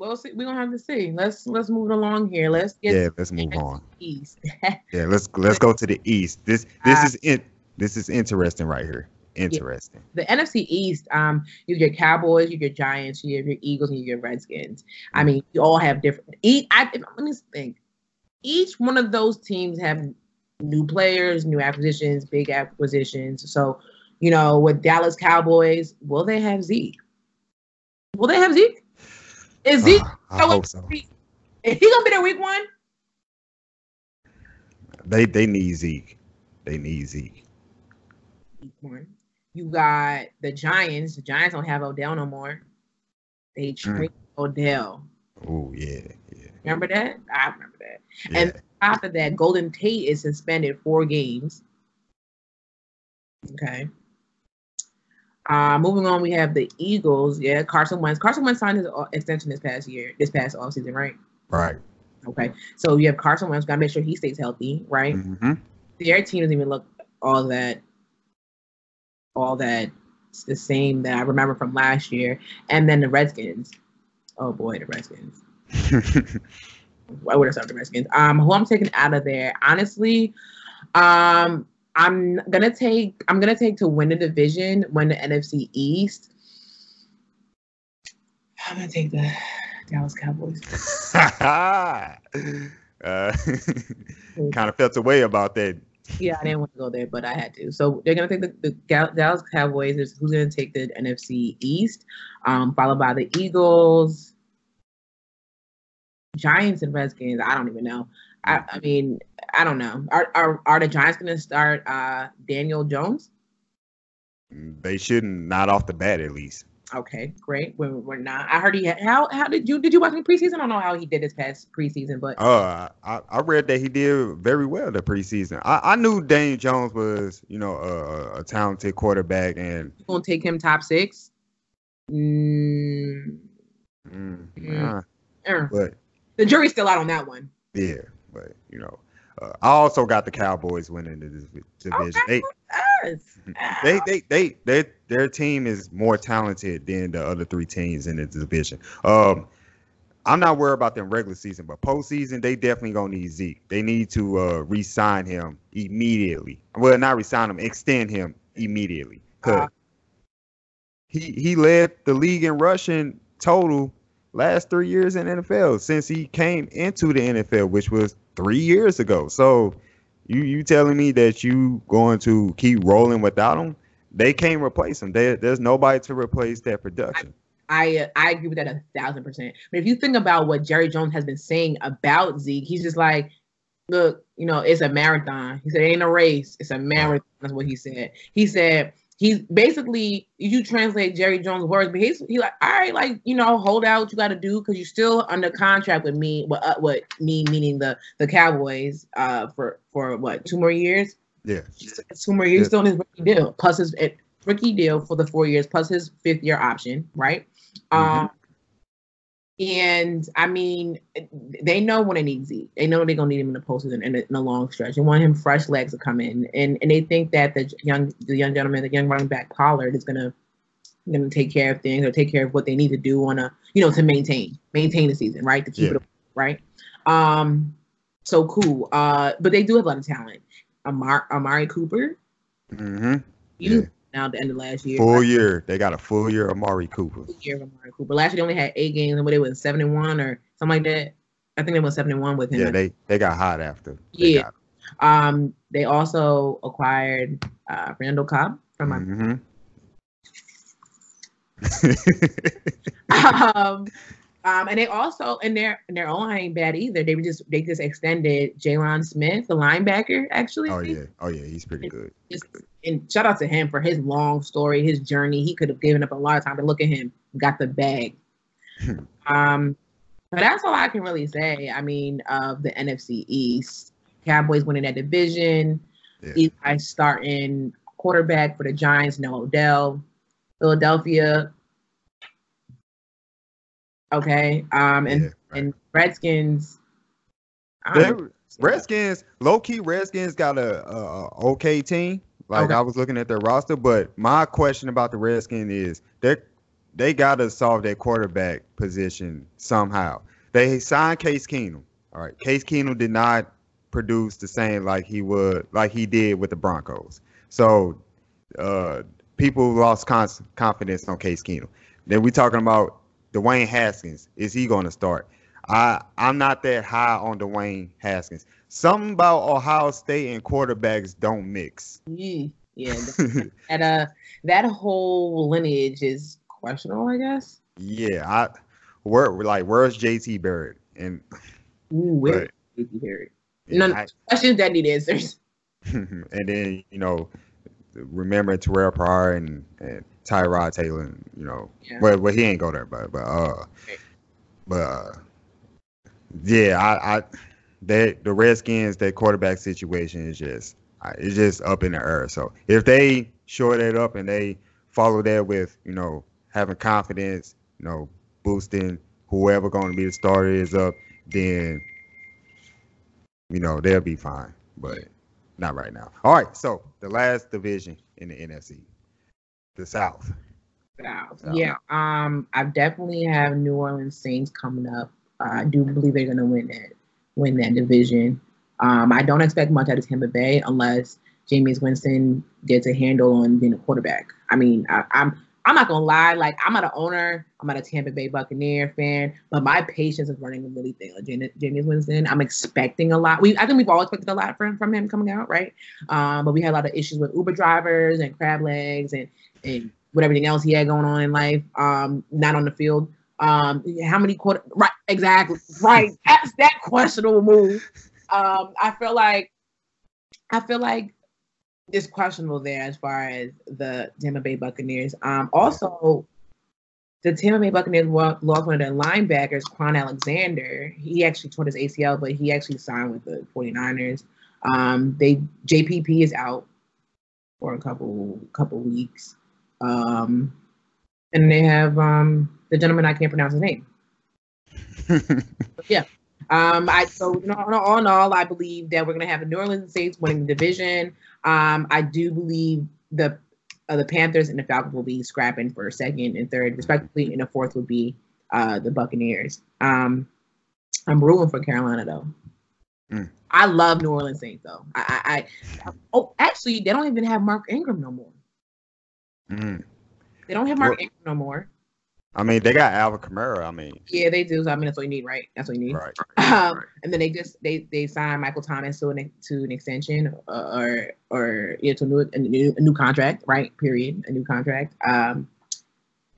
Well, see, we're gonna have to see. Let's let's move along here. Let's get Yeah, let's move on. East. Yeah, let's let's go to the East. This this Ah. is in, this is interesting right here. Interesting. the NFC East, um, you your Cowboys, you your Giants, you have your Eagles, and you your Redskins. I mean, you all have different. Each, I, let me think. Each one of those teams have new players, new acquisitions, big acquisitions. So, you know, with Dallas Cowboys, will they have Zeke? Will they have Zeke? Is? Ah, I hope so. Is he gonna be there week one? They they need Zeke. They need Zeke. Week one. You got the Giants. The Giants don't have Odell no more. They trade Odell. Oh yeah, yeah. Remember that? I remember that. yeah. And after that, Golden Tate is suspended four games. Okay. Uh, moving on, we have the Eagles. Yeah, Carson Wentz. Carson Wentz signed his uh, extension this past year, this past offseason, right? right. Okay. So you have Carson Wentz. Got to make sure he stays healthy, right? hmm Their team doesn't even look all that, all that the same that I remember from last year. And then the Redskins. Oh boy, the Redskins. I would have started the Redskins. Um, who I'm taking out of there, honestly, um, I'm gonna take I'm gonna take to win the division, win the NFC East. I'm gonna take the Dallas Cowboys. uh, kind of felt a way about that. Yeah, I didn't want to go there, but I had to. So they're gonna take the, the Dallas Cowboys. Is who's gonna take the NFC East, um, followed by the Eagles, Giants, and Redskins. I don't even know. I, I mean, I don't know. Are are, are the Giants going to start uh, Daniel Jones? They shouldn't, not off the bat at least. Okay, great. We're, we're not. I heard he had, how how did you did you watch him preseason? I don't know how he did this past preseason, but uh, I, I read that he did very well the preseason. I, I knew Daniel Jones was you know a, a talented quarterback, and you gonna take him top six. Mm, mm, mm. Uh, but the jury's still out on that one. Yeah, but you know, uh, I also got the Cowboys winning the division. Okay. They, they, they, they, they, their team is more talented than the other three teams in the division. Um, I'm not worried about them regular season, but postseason they definitely gonna need Zeke. They need to uh, re-sign him immediately. Well, not re-sign him, extend him immediately. Cause uh, he he led the league in rushing total last three years in NFL since he came into the NFL, which was three years ago. So you you telling me that you going to keep rolling without him? They can't replace him. There's nobody to replace that production. I I agree with that a thousand percent. But if you think about what Jerry Jones has been saying about Zeke, he's just like, look, you know, it's a marathon. He said it ain't a race, it's a marathon. That's what he said. He said he's basically you translate Jerry Jones' words, but he's he like, all right, like you know, hold out what you got to do because you're still under contract with me. What uh, what me meaning the the Cowboys uh for for what two more years? Yeah, two more years yeah. still in his rookie deal plus his rookie deal for the four years plus his fifth year option, right? Mm-hmm. Um, and I mean, they know when they need Zeke. They know they're gonna need him in the postseason in, in a long stretch. They want him fresh legs to come in, and and they think that the young the young gentleman, the young running back Pollard, is gonna gonna take care of things or take care of what they need to do on a you know to maintain maintain the season, right? To keep yeah. it right. Um, so cool. Uh, but they do have a lot of talent. Amar- Amari Cooper. Mm-hmm. You yeah now at the end of last year. Full year. They got a full year of Amari Cooper. Full year of Amari Cooper. Last year they only had eight games and what it was seven and one or something like that. I think they went seven and one with him. Yeah, they they got hot after. They yeah. Um, they also acquired uh Randall Cobb from my mm-hmm. um, um, and they also in their in their own ain't bad either. They just they just extended Jaylon Smith, the linebacker, actually. Oh yeah, oh yeah, he's pretty good. Just, and shout out to him for his long story, his journey. He could have given up a lot of time, but look at him, got the bag. um, but that's all I can really say. I mean, of the NFC East, Cowboys winning that division. Yeah. Eli starting quarterback for the Giants, no Odell. Philadelphia Okay. Um and yeah, right. and Redskins. Redskins, low key, Redskins got a, a, a okay team. Like okay. I was looking at their roster, but my question about the Redskins is they they got to solve their quarterback position somehow. They signed Case Keenum. All right, Case Keenum did not produce the same like he would like he did with the Broncos. So uh, people lost confidence on Case Keenum. Then we talking about Dwayne Haskins, is he going to start? I I'm not that high on Dwayne Haskins. Something about Ohio State and quarterbacks don't mix. Mm, yeah, that uh that whole lineage is questionable, I guess. Yeah, I where like where's JT Barrett and Ooh, where's JT Barrett? No, I, questions that need answers. and then you know, remember Terrell Pryor and, and Tyrod Taylor, and, you know, yeah. well, well, he ain't go there, but but uh, but uh, yeah, I, I they the Redskins, their quarterback situation is just it's just up in the air. So if they shore that up and they follow that with you know having confidence, you know, boosting whoever going to be the starter is up, then you know they'll be fine. But not right now. All right, so the last division in the NFC the South. South. Yeah. Um, I definitely have New Orleans Saints coming up. Uh, I do believe they're gonna win that win that division. Um, I don't expect much out of Tampa Bay unless Jameis Winston gets a handle on being a quarterback. I mean, I, I'm I'm not gonna lie, like I'm not an owner, I'm not a Tampa Bay Buccaneer fan, but my patience is running really thin. Like Winston, I'm expecting a lot. We I think we've all expected a lot from from him coming out, right? Um, but we had a lot of issues with Uber drivers and crab legs and and with everything else he had going on in life, um, not on the field. Um, how many quarter? Right, exactly. Right, that's that questionable move. um, I feel like I feel like it's questionable there as far as the Tampa Bay Buccaneers. Um, also, the Tampa Bay Buccaneers lost one of their linebackers, Kwon Alexander. He actually tore his ACL, but he actually signed with the 49ers. Um, they JPP is out for a couple couple weeks. Um, and they have um, the gentleman I can't pronounce his name. yeah. Um, I so you know, all in all, I believe that we're gonna have the New Orleans Saints winning the division. Um, I do believe the uh, the Panthers and the Falcons will be scrapping for second and third, respectively, and the fourth would be uh, the Buccaneers. Um, I'm rooting for Carolina though. Mm. I love New Orleans Saints though. I, I, I, oh actually they don't even have Mark Ingram no more. Mm. They don't have Mark well, Ingram no more. I mean, they got Alvin Kamara. I mean, yeah, they do. So, I mean, that's what you need, right? That's what you need. Right. Um, right. And then they just they they signed Michael Thomas to an to an extension uh, or or yeah to a new, a new a new contract, right? Period, a new contract. Um,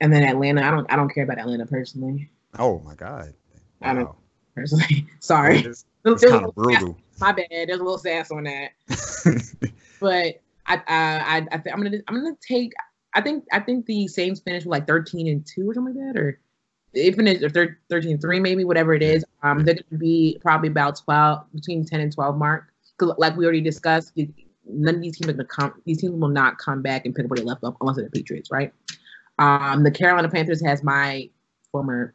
and then Atlanta. I don't I don't care about Atlanta personally. Oh my god. Wow. I don't personally. Sorry. It's, it's kind of brutal. My bad. There's a little sass on that. but I I I, I I'm gonna I'm gonna take I think I think the Saints finished with like 13 and 2 or something like that, or they finished 13 and 3, maybe, whatever it is. Um, they're gonna be probably about 12 between 10 and 12 mark. Like we already discussed, none of these teams are gonna come these teams will not come back and pick up where they left off unless they're the Patriots, right? Um, the Carolina Panthers has my former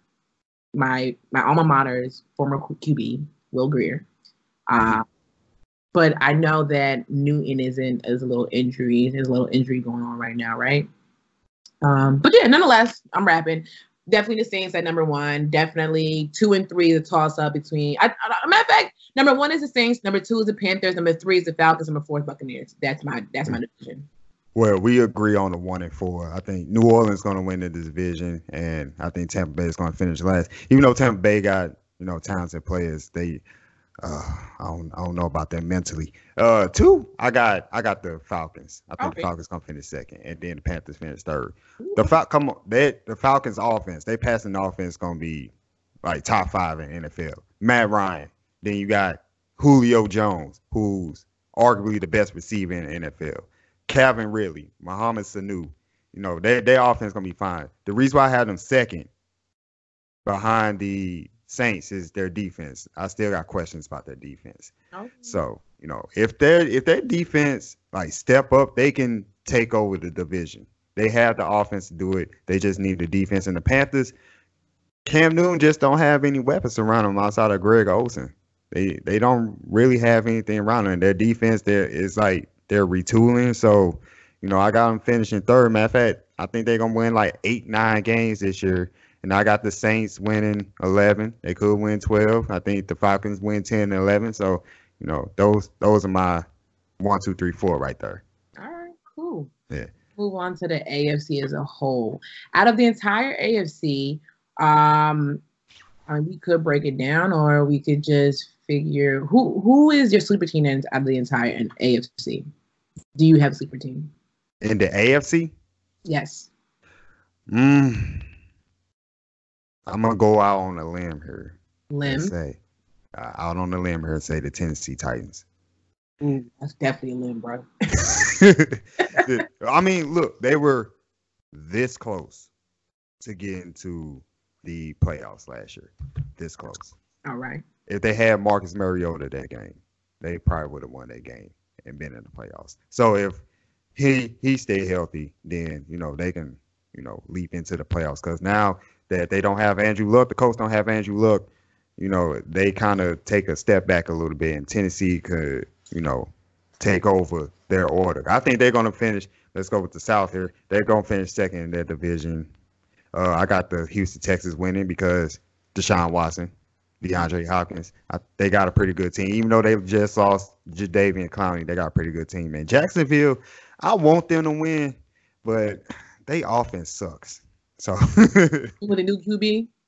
my my alma mater's former QB, Will Grier. Uh, but I know that Newton isn't as a little injury. There's a little injury going on right now, right? Um, but yeah, nonetheless, I'm wrapping. Definitely the Saints at number one. Definitely two and three, the toss up between. I, I, matter of fact, number one is the Saints. Number two is the Panthers. Number three is the Falcons. Number four is Buccaneers. That's my that's my division. Well, we agree on the one and four. I think New Orleans is going to win the division, and I think Tampa Bay is going to finish last. Even though Tampa Bay got you know talented players, they uh, I don't I don't know about that mentally. Uh, two, I got I got the Falcons. I think okay. the Falcons gonna finish second, and then the Panthers finish third. The Fal- come on, they the Falcons offense, they passing offense gonna be like top five in NFL. Matt Ryan. Then you got Julio Jones, who's arguably the best receiver in the NFL. Calvin Ridley, Mohamed Sanu. You know, they their offense gonna be fine. The reason why I have them second behind the Saints is their defense. I still got questions about their defense. Okay. So, you know, if their if their defense like step up, they can take over the division. They have the offense to do it. They just need the defense. And the Panthers, Cam Newton just don't have any weapons around them outside of Greg Olsen. They they don't really have anything around them. Their defense there is like they're retooling. So, you know, I got them finishing third. Matter of fact, I think they're gonna win like eight, nine games this year. And I got the Saints winning 11. They could win 12. I think the Falcons win 10 and 11. So, you know, those those are my one, two, three, four right there. All right, cool. Yeah. Move on to the AFC as a whole. Out of the entire AFC, um, I mean, we could break it down, or we could just figure who who is your sleeper team out of the entire AFC. Do you have a sleeper team in the AFC? Yes. Mm, I'm gonna go out on a limb here. Limb. Say uh, out on the limb here and say the Tennessee Titans. Mm, that's definitely a limb, bro. I mean, look, they were this close to getting to the playoffs last year. This close. All right. If they had Marcus Mariota that game, they probably would have won that game and been in the playoffs. So if he he stayed healthy, then you know they can you know leap into the playoffs because now that they don't have Andrew Luck. The Colts don't have Andrew Luck. You know, they kind of take a step back a little bit, and Tennessee could, you know, take over their order. I think they're going to finish. Let's go with the South here. They're going to finish second in their division. Uh, I got the Houston Texas winning because Deshaun Watson, DeAndre Hopkins. I, they got a pretty good team, even though they just lost Jadeveon Clowney. They got a pretty good team, man. Jacksonville, I want them to win, but they offense sucks. So with a new QB.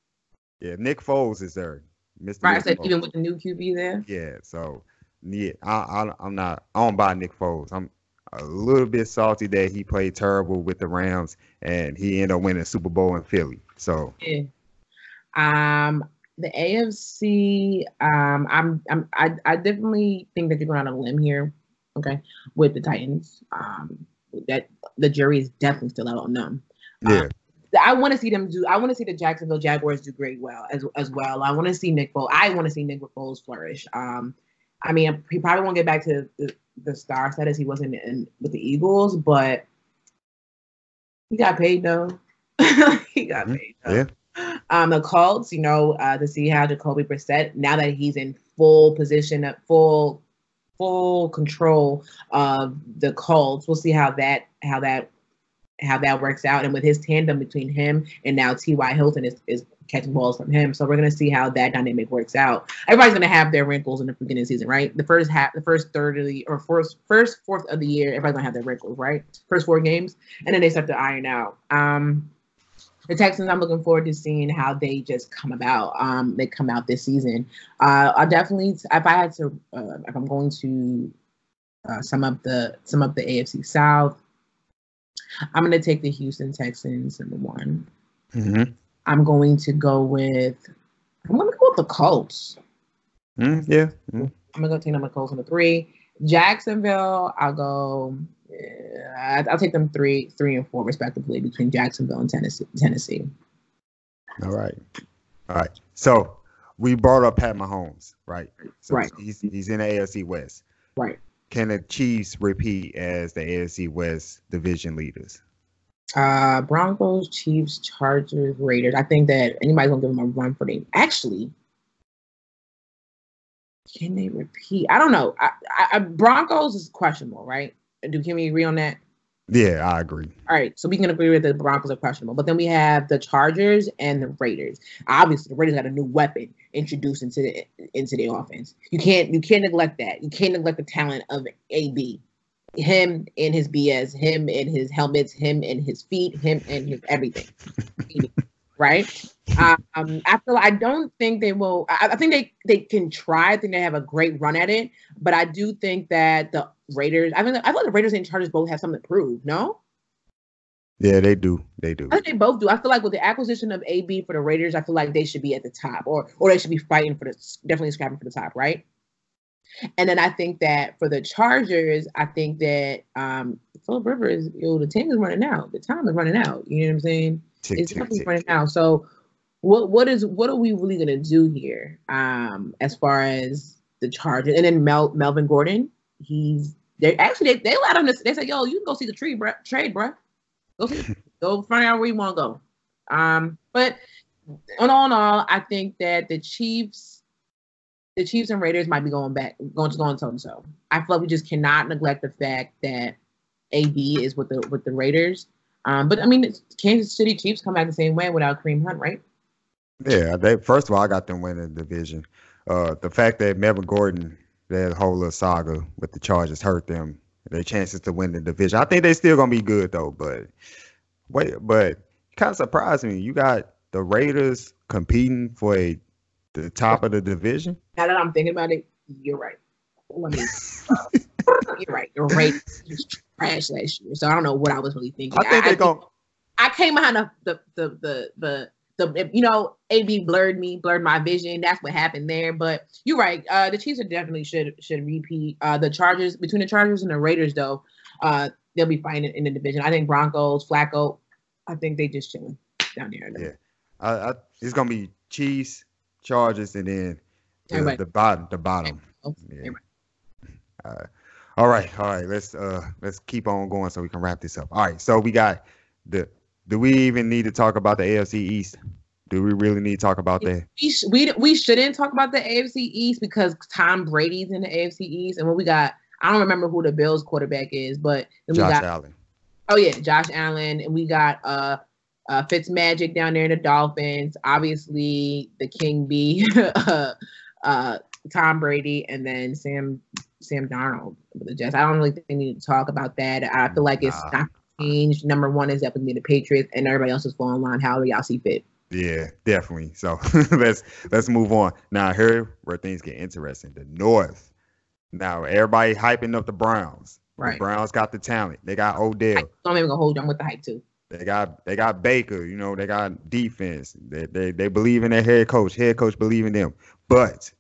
Yeah, Nick Foles is there. Mr. Right, I said even with the new QB there. Yeah, so yeah, I, I am not I don't buy Nick Foles. I'm a little bit salty that he played terrible with the Rams and he ended up winning Super Bowl in Philly. So yeah. Um the AFC, um, I'm, I'm, I, I definitely think that you're going on a limb here. Okay, with the Titans, um, that the jury is definitely still out on them. Yeah. Um, I want to see them do. I want to see the Jacksonville Jaguars do great well as as well. I want to see Nick Foles. I want to see Nick Foles flourish. Um, I mean, he probably won't get back to the, the star status he was in, in with the Eagles, but he got paid though. he got Mhm. paid. Though. Yeah. Um, the Colts, you know, uh, to see how Jacoby Brissett now that he's in full position, of full full control of the Colts, we'll see how that how that how that works out. And with his tandem between him and now T.Y. Hilton is, is catching balls from him. So we're gonna see how that dynamic works out. Everybody's gonna have their wrinkles in the beginning of the season, right? The first half, the first third of the or first first fourth of the year, everybody's gonna have their wrinkles, right? First four games, and then they start to iron out. Um, the Texans, I'm looking forward to seeing how they just come about. Um, they come out this season. Uh, I definitely, if I had to, uh, if I'm going to uh, sum up the sum up the AFC South, I'm going to take the Houston Texans number one. Mm-hmm. I'm going to go with, I'm going to go with the Colts. mm Yeah. Mhm. I'm gonna go take number Colts number three. Jacksonville, I'll go. Uh, I'll take them three, three and four respectively between Jacksonville and Tennessee. Tennessee. All right. All right. So we brought up Pat Mahomes, right? So Right. He's he's in the AFC West. Right. Can the Chiefs repeat as the AFC West division leaders? Uh, Broncos, Chiefs, Chargers, Raiders. I think that anybody's gonna give them a run for them. Actually, can they repeat? I don't know. I, I, Broncos is questionable, right? Do can we agree on that? Yeah, I agree. All right, so we can agree with the Broncos are questionable, but then we have the Chargers and the Raiders. Obviously, the Raiders got a new weapon introduced into the into the offense. You can't you can't neglect that. You can't neglect the talent of AB. Him and his BS, him and his helmets, him and his feet, him and his everything. right? Um, I feel I don't think they will. I, I think they they can try. I think they have a great run at it, but I do think that the Raiders. I mean, I feel the Raiders and Chargers both have something to prove. No, Yeah, they do. They do. I think they both do. I feel like with the acquisition of AB for the Raiders, I feel like they should be at the top, or or they should be fighting for the definitely scrapping for the top, right? And then I think that for the Chargers, I think that um Philip Rivers, you know, the team is running out. The time is running out. You know what I'm saying? Tick, it's tick, tick. running out. So what what is what are we really gonna do here? Um, as far as the Chargers and then Mel, Melvin Gordon, he's they actually they, they allowed him to they said, yo, you can go see the tree, bruh, trade, bruh. Go see go find out where you want to go. Um, but on all in all, I think that the Chiefs, the Chiefs and Raiders might be going back, going to go on toe to toe. I feel like we just cannot neglect the fact that AB is with the with the Raiders. Um, but I mean, Kansas City Chiefs come back the same way without Kareem Hunt, right? Yeah, they first of all, I got them winning the division. Uh, the fact that Melvin Gordon, that whole little saga with the Chargers hurt them, their chances to win the division. I think they still gonna be good though, but wait, but kind of surprised me. You got the Raiders competing for a, the top of the division. Now that I'm thinking about it, you're right. Let me. you're right. You're was trash last year, so I don't know what I was really thinking. I think they're gonna. I came behind the the the the the, the you know AB blurred me, blurred my vision. That's what happened there. But you're right. Uh, the Chiefs are definitely should should repeat. Uh, the Chargers between the Chargers and the Raiders though, uh, they'll be fighting in the division. I think Broncos, Flacco, I think they just chilling down there. Yeah. I, I, it's gonna be Chiefs, Chargers, and then the, the bottom. The bottom. Oh, Yeah. everybody. Uh, all right, all right. Let's uh let's keep on going so we can wrap this up. All right, so we got the. Do we even need to talk about the AFC East? Do we really need to talk about that? We, sh- we we shouldn't talk about the AFC East because Tom Brady's in the AFC East, and when we got, I don't remember who the Bills quarterback is, but then we Josh got Allen. Oh yeah, Josh Allen, and we got uh uh Fitzmagic down there in the Dolphins. Obviously, the King B, uh, uh, Tom Brady, and then Sam Sam Darnold with the Jets. I don't really think we need to talk about that. I feel like it's Nah. not changed. Number one is definitely the Patriots, and everybody else is falling line however y'all see fit. Yeah, definitely. So let's let's move on. Now here where things get interesting. The North. Now everybody hyping up the Browns. The Right. Browns got the talent. They got Odell. So I'm even gonna hold you on with the hype too. They got they got Baker. You know they got defense. They they, they believe in their head coach. Head coach believe in them. But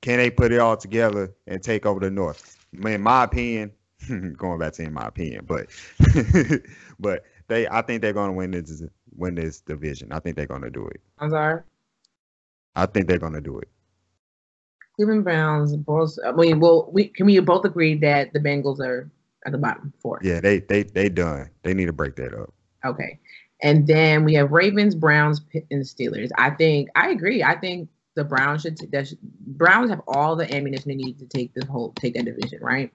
can they put it all together and take over the North? In my opinion, going back to in my opinion, but but they I think they're gonna win this win this division. I think they're gonna do it. I'm sorry. I think they're gonna do it. Cleveland Browns, both. I mean, well, we can we both agree that the Bengals are at the bottom four. Yeah, they they they done. They need to break that up. Okay, and then we have Ravens, Browns, and Steelers. I think I agree. I think the Browns should, should Browns have all the ammunition they need to take this whole take that division right.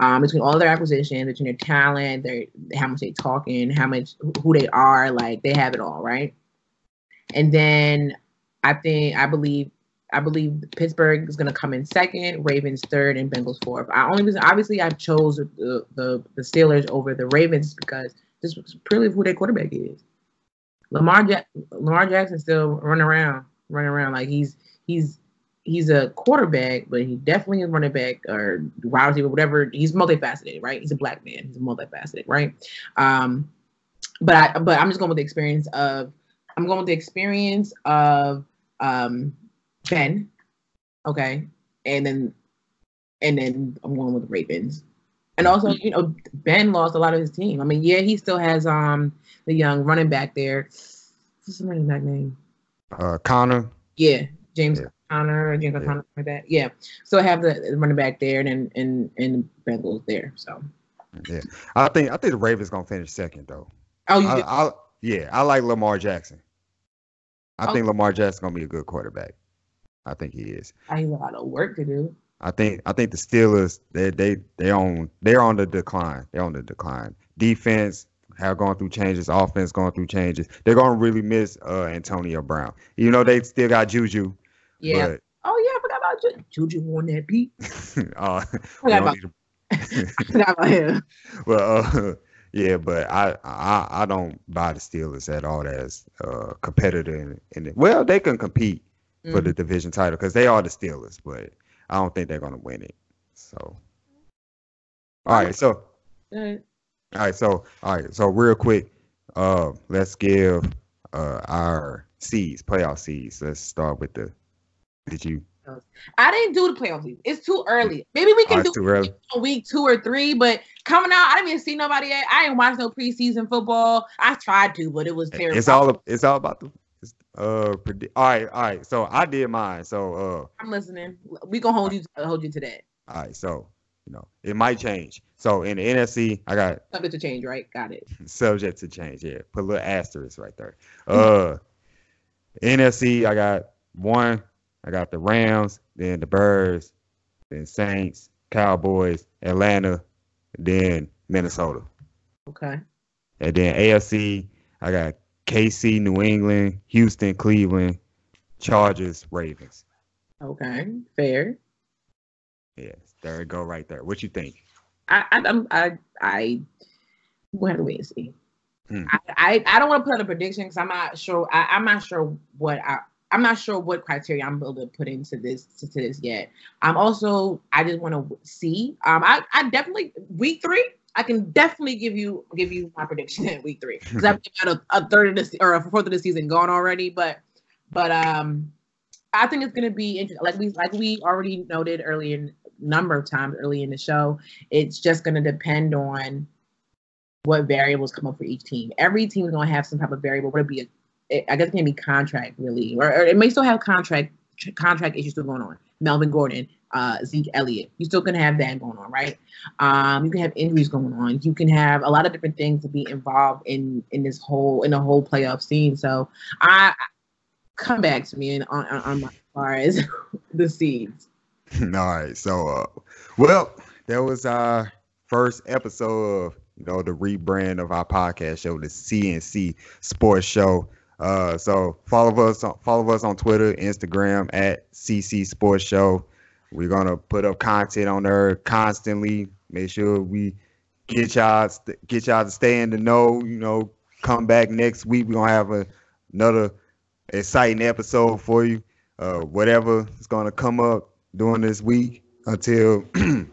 Um, between all their acquisitions, between their talent, their how much they talking, how much who they are, like they have it all right. And then I think I believe I believe Pittsburgh is going to come in second, Ravens third, and Bengals fourth. I only obviously, I chose the, the the Steelers over the Ravens because this was purely who their quarterback is. Lamar ja- Lamar Jackson still running around, running around like he's he's he's a quarterback, but he definitely is running back or wide receiver, whatever. He's multifaceted, right? He's a black man. He's multifaceted, right? Um, but I but I'm just going with the experience of I'm going with the experience of um Ben. Okay. And then and then I'm going with the Ravens. And also, you know, Ben lost a lot of his team. I mean, yeah, he still has um the young running back there. What's the running back name? Uh Conner. Yeah, James Yeah. Conner or James Yeah. Conner like that. Yeah. So I have the running back there and and and, and Bengals there. So Yeah. I think I think the Ravens gonna finish second though. oh you I, I yeah, I like Lamar Jackson. I Oh. think Lamar Jackson gonna be a good quarterback. I think he is. I have a lot of work to do. I think I think the Steelers they they they on they're on the decline. They're on the decline. Defense have gone through changes. Offense going through changes. They're gonna really miss uh, Antonio Brown. You know they still got Juju. Yeah. oh yeah, I forgot about Juju. Juju on that beat. But, uh, I we don't about, need to- forgot about him. but uh, yeah, but I, I I don't buy the Steelers at all as uh competitor in, in it. Well, they can compete for Mm. the division title because they are the Steelers, but I don't think they're gonna win it. So, all right, so Mhm. All right, so all right, so real quick, uh, let's give uh our seeds, playoff seeds. Let's start with the. Did you? I didn't do the playoff season. It's too early. Maybe we Oh, can it's do too early. it week two or three, but coming out, I didn't even see nobody yet. I didn't watch no preseason football. I tried to, but it was terrible. It's all it's all about the. It's, uh, predi- all right, all right. So I did mine. So uh. I'm listening. We gonna hold you hold you to that. All right, so you know it might change. So in the NFC, I got Subject to change, right? Got it. subject to change. Yeah, put a little asterisk right there. Uh, NFC, I got one. I got the Rams, then the Birds, then Saints, Cowboys, Atlanta, then Minnesota, Okay. and then AFC, I got KC, New England, Houston, Cleveland, Chargers, Ravens. Okay. Fair. Yes, there we go, right there. What you think? I I I'm, I I we'll have to wait and see. Hmm. I, I I don't want to put a prediction because I'm not sure. I, I'm not sure what I. I'm not sure what criteria I'm able to put into this to, to this yet. I'm also I just want to see. Um, I I definitely week three. I can definitely give you give you my prediction at week three because I've got a, a third of this or a fourth of the season gone already. But but um, I think it's gonna be interesting. Like we like we already noted earlier, number of times early in the show. It's just gonna depend on what variables come up for each team. Every team is gonna have some type of variable. Would it be a it, I guess it can be contract really, or, or it may still have contract tr- contract issues still going on. Melvin Gordon, uh, Zeke Elliott, you still can have that going on, right? Um, you can have injuries going on. You can have a lot of different things to be involved in in this whole in the whole playoff scene. So I I- come back to me and on on, on my as far as the seeds. All right. So, uh, well, that was our first episode of you know the rebrand of our podcast show, the CNC Sports Show. Uh, so follow us on follow us on Twitter, Instagram at CC Sports Show. We're gonna put up content on there constantly. Make sure we get y'all get y'all to stay in the know. You know, come back next week. We're gonna have a, another exciting episode for you. Uh, whatever is gonna come up during this week until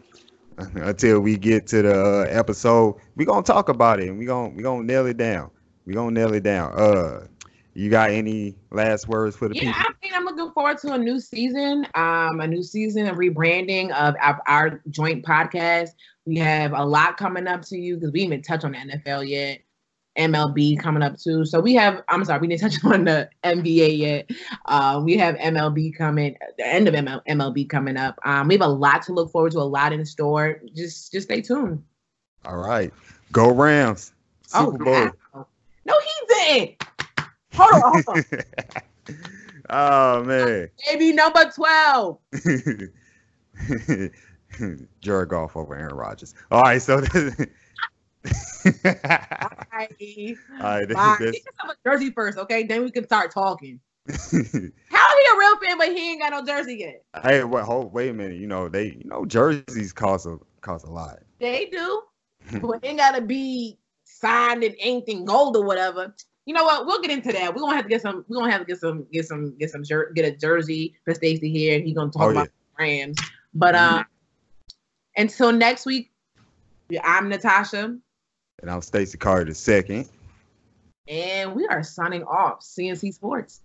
until we get to the uh, episode. We're gonna talk about it and we're gonna we gonna nail it down. We're gonna nail it down. Uh, you got any last words for the yeah, people? I mean, I'm looking forward to a new season, um, a new season of rebranding of, of our joint podcast. We have a lot coming up to you because we even touch on the NFL yet. MLB coming up too. So we have, I'm sorry, we didn't touch on the NBA yet. Uh, we have MLB coming, the end of ML, MLB coming up. Um, we have a lot to look forward to, a lot in store. Just just stay tuned. All right. Go Rams. Super Bowl. wow. No, he didn't. Hold on, hold on. oh man. Baby number 12. Jared Goff over Aaron Rodgers. All right, so this, Bye. all right, this, Bye. this, yourself a jersey first, okay? Then we can start talking. How he a real fan, but he ain't got no jersey yet? hey, wait, hold, wait a minute. You know they, you know, jerseys cost a cost a lot. They do, but it ain't gotta be signed in inked in gold or whatever. You know what? We'll get into that. We're gonna have to get some. We're gonna have to get some, get some, get some, jer- get a jersey for Stacey here, and he's gonna talk Oh, about Rams. But um, until next week, I'm Natasha, And I'm Stacey Carter second. and we are signing off. CNC Sports.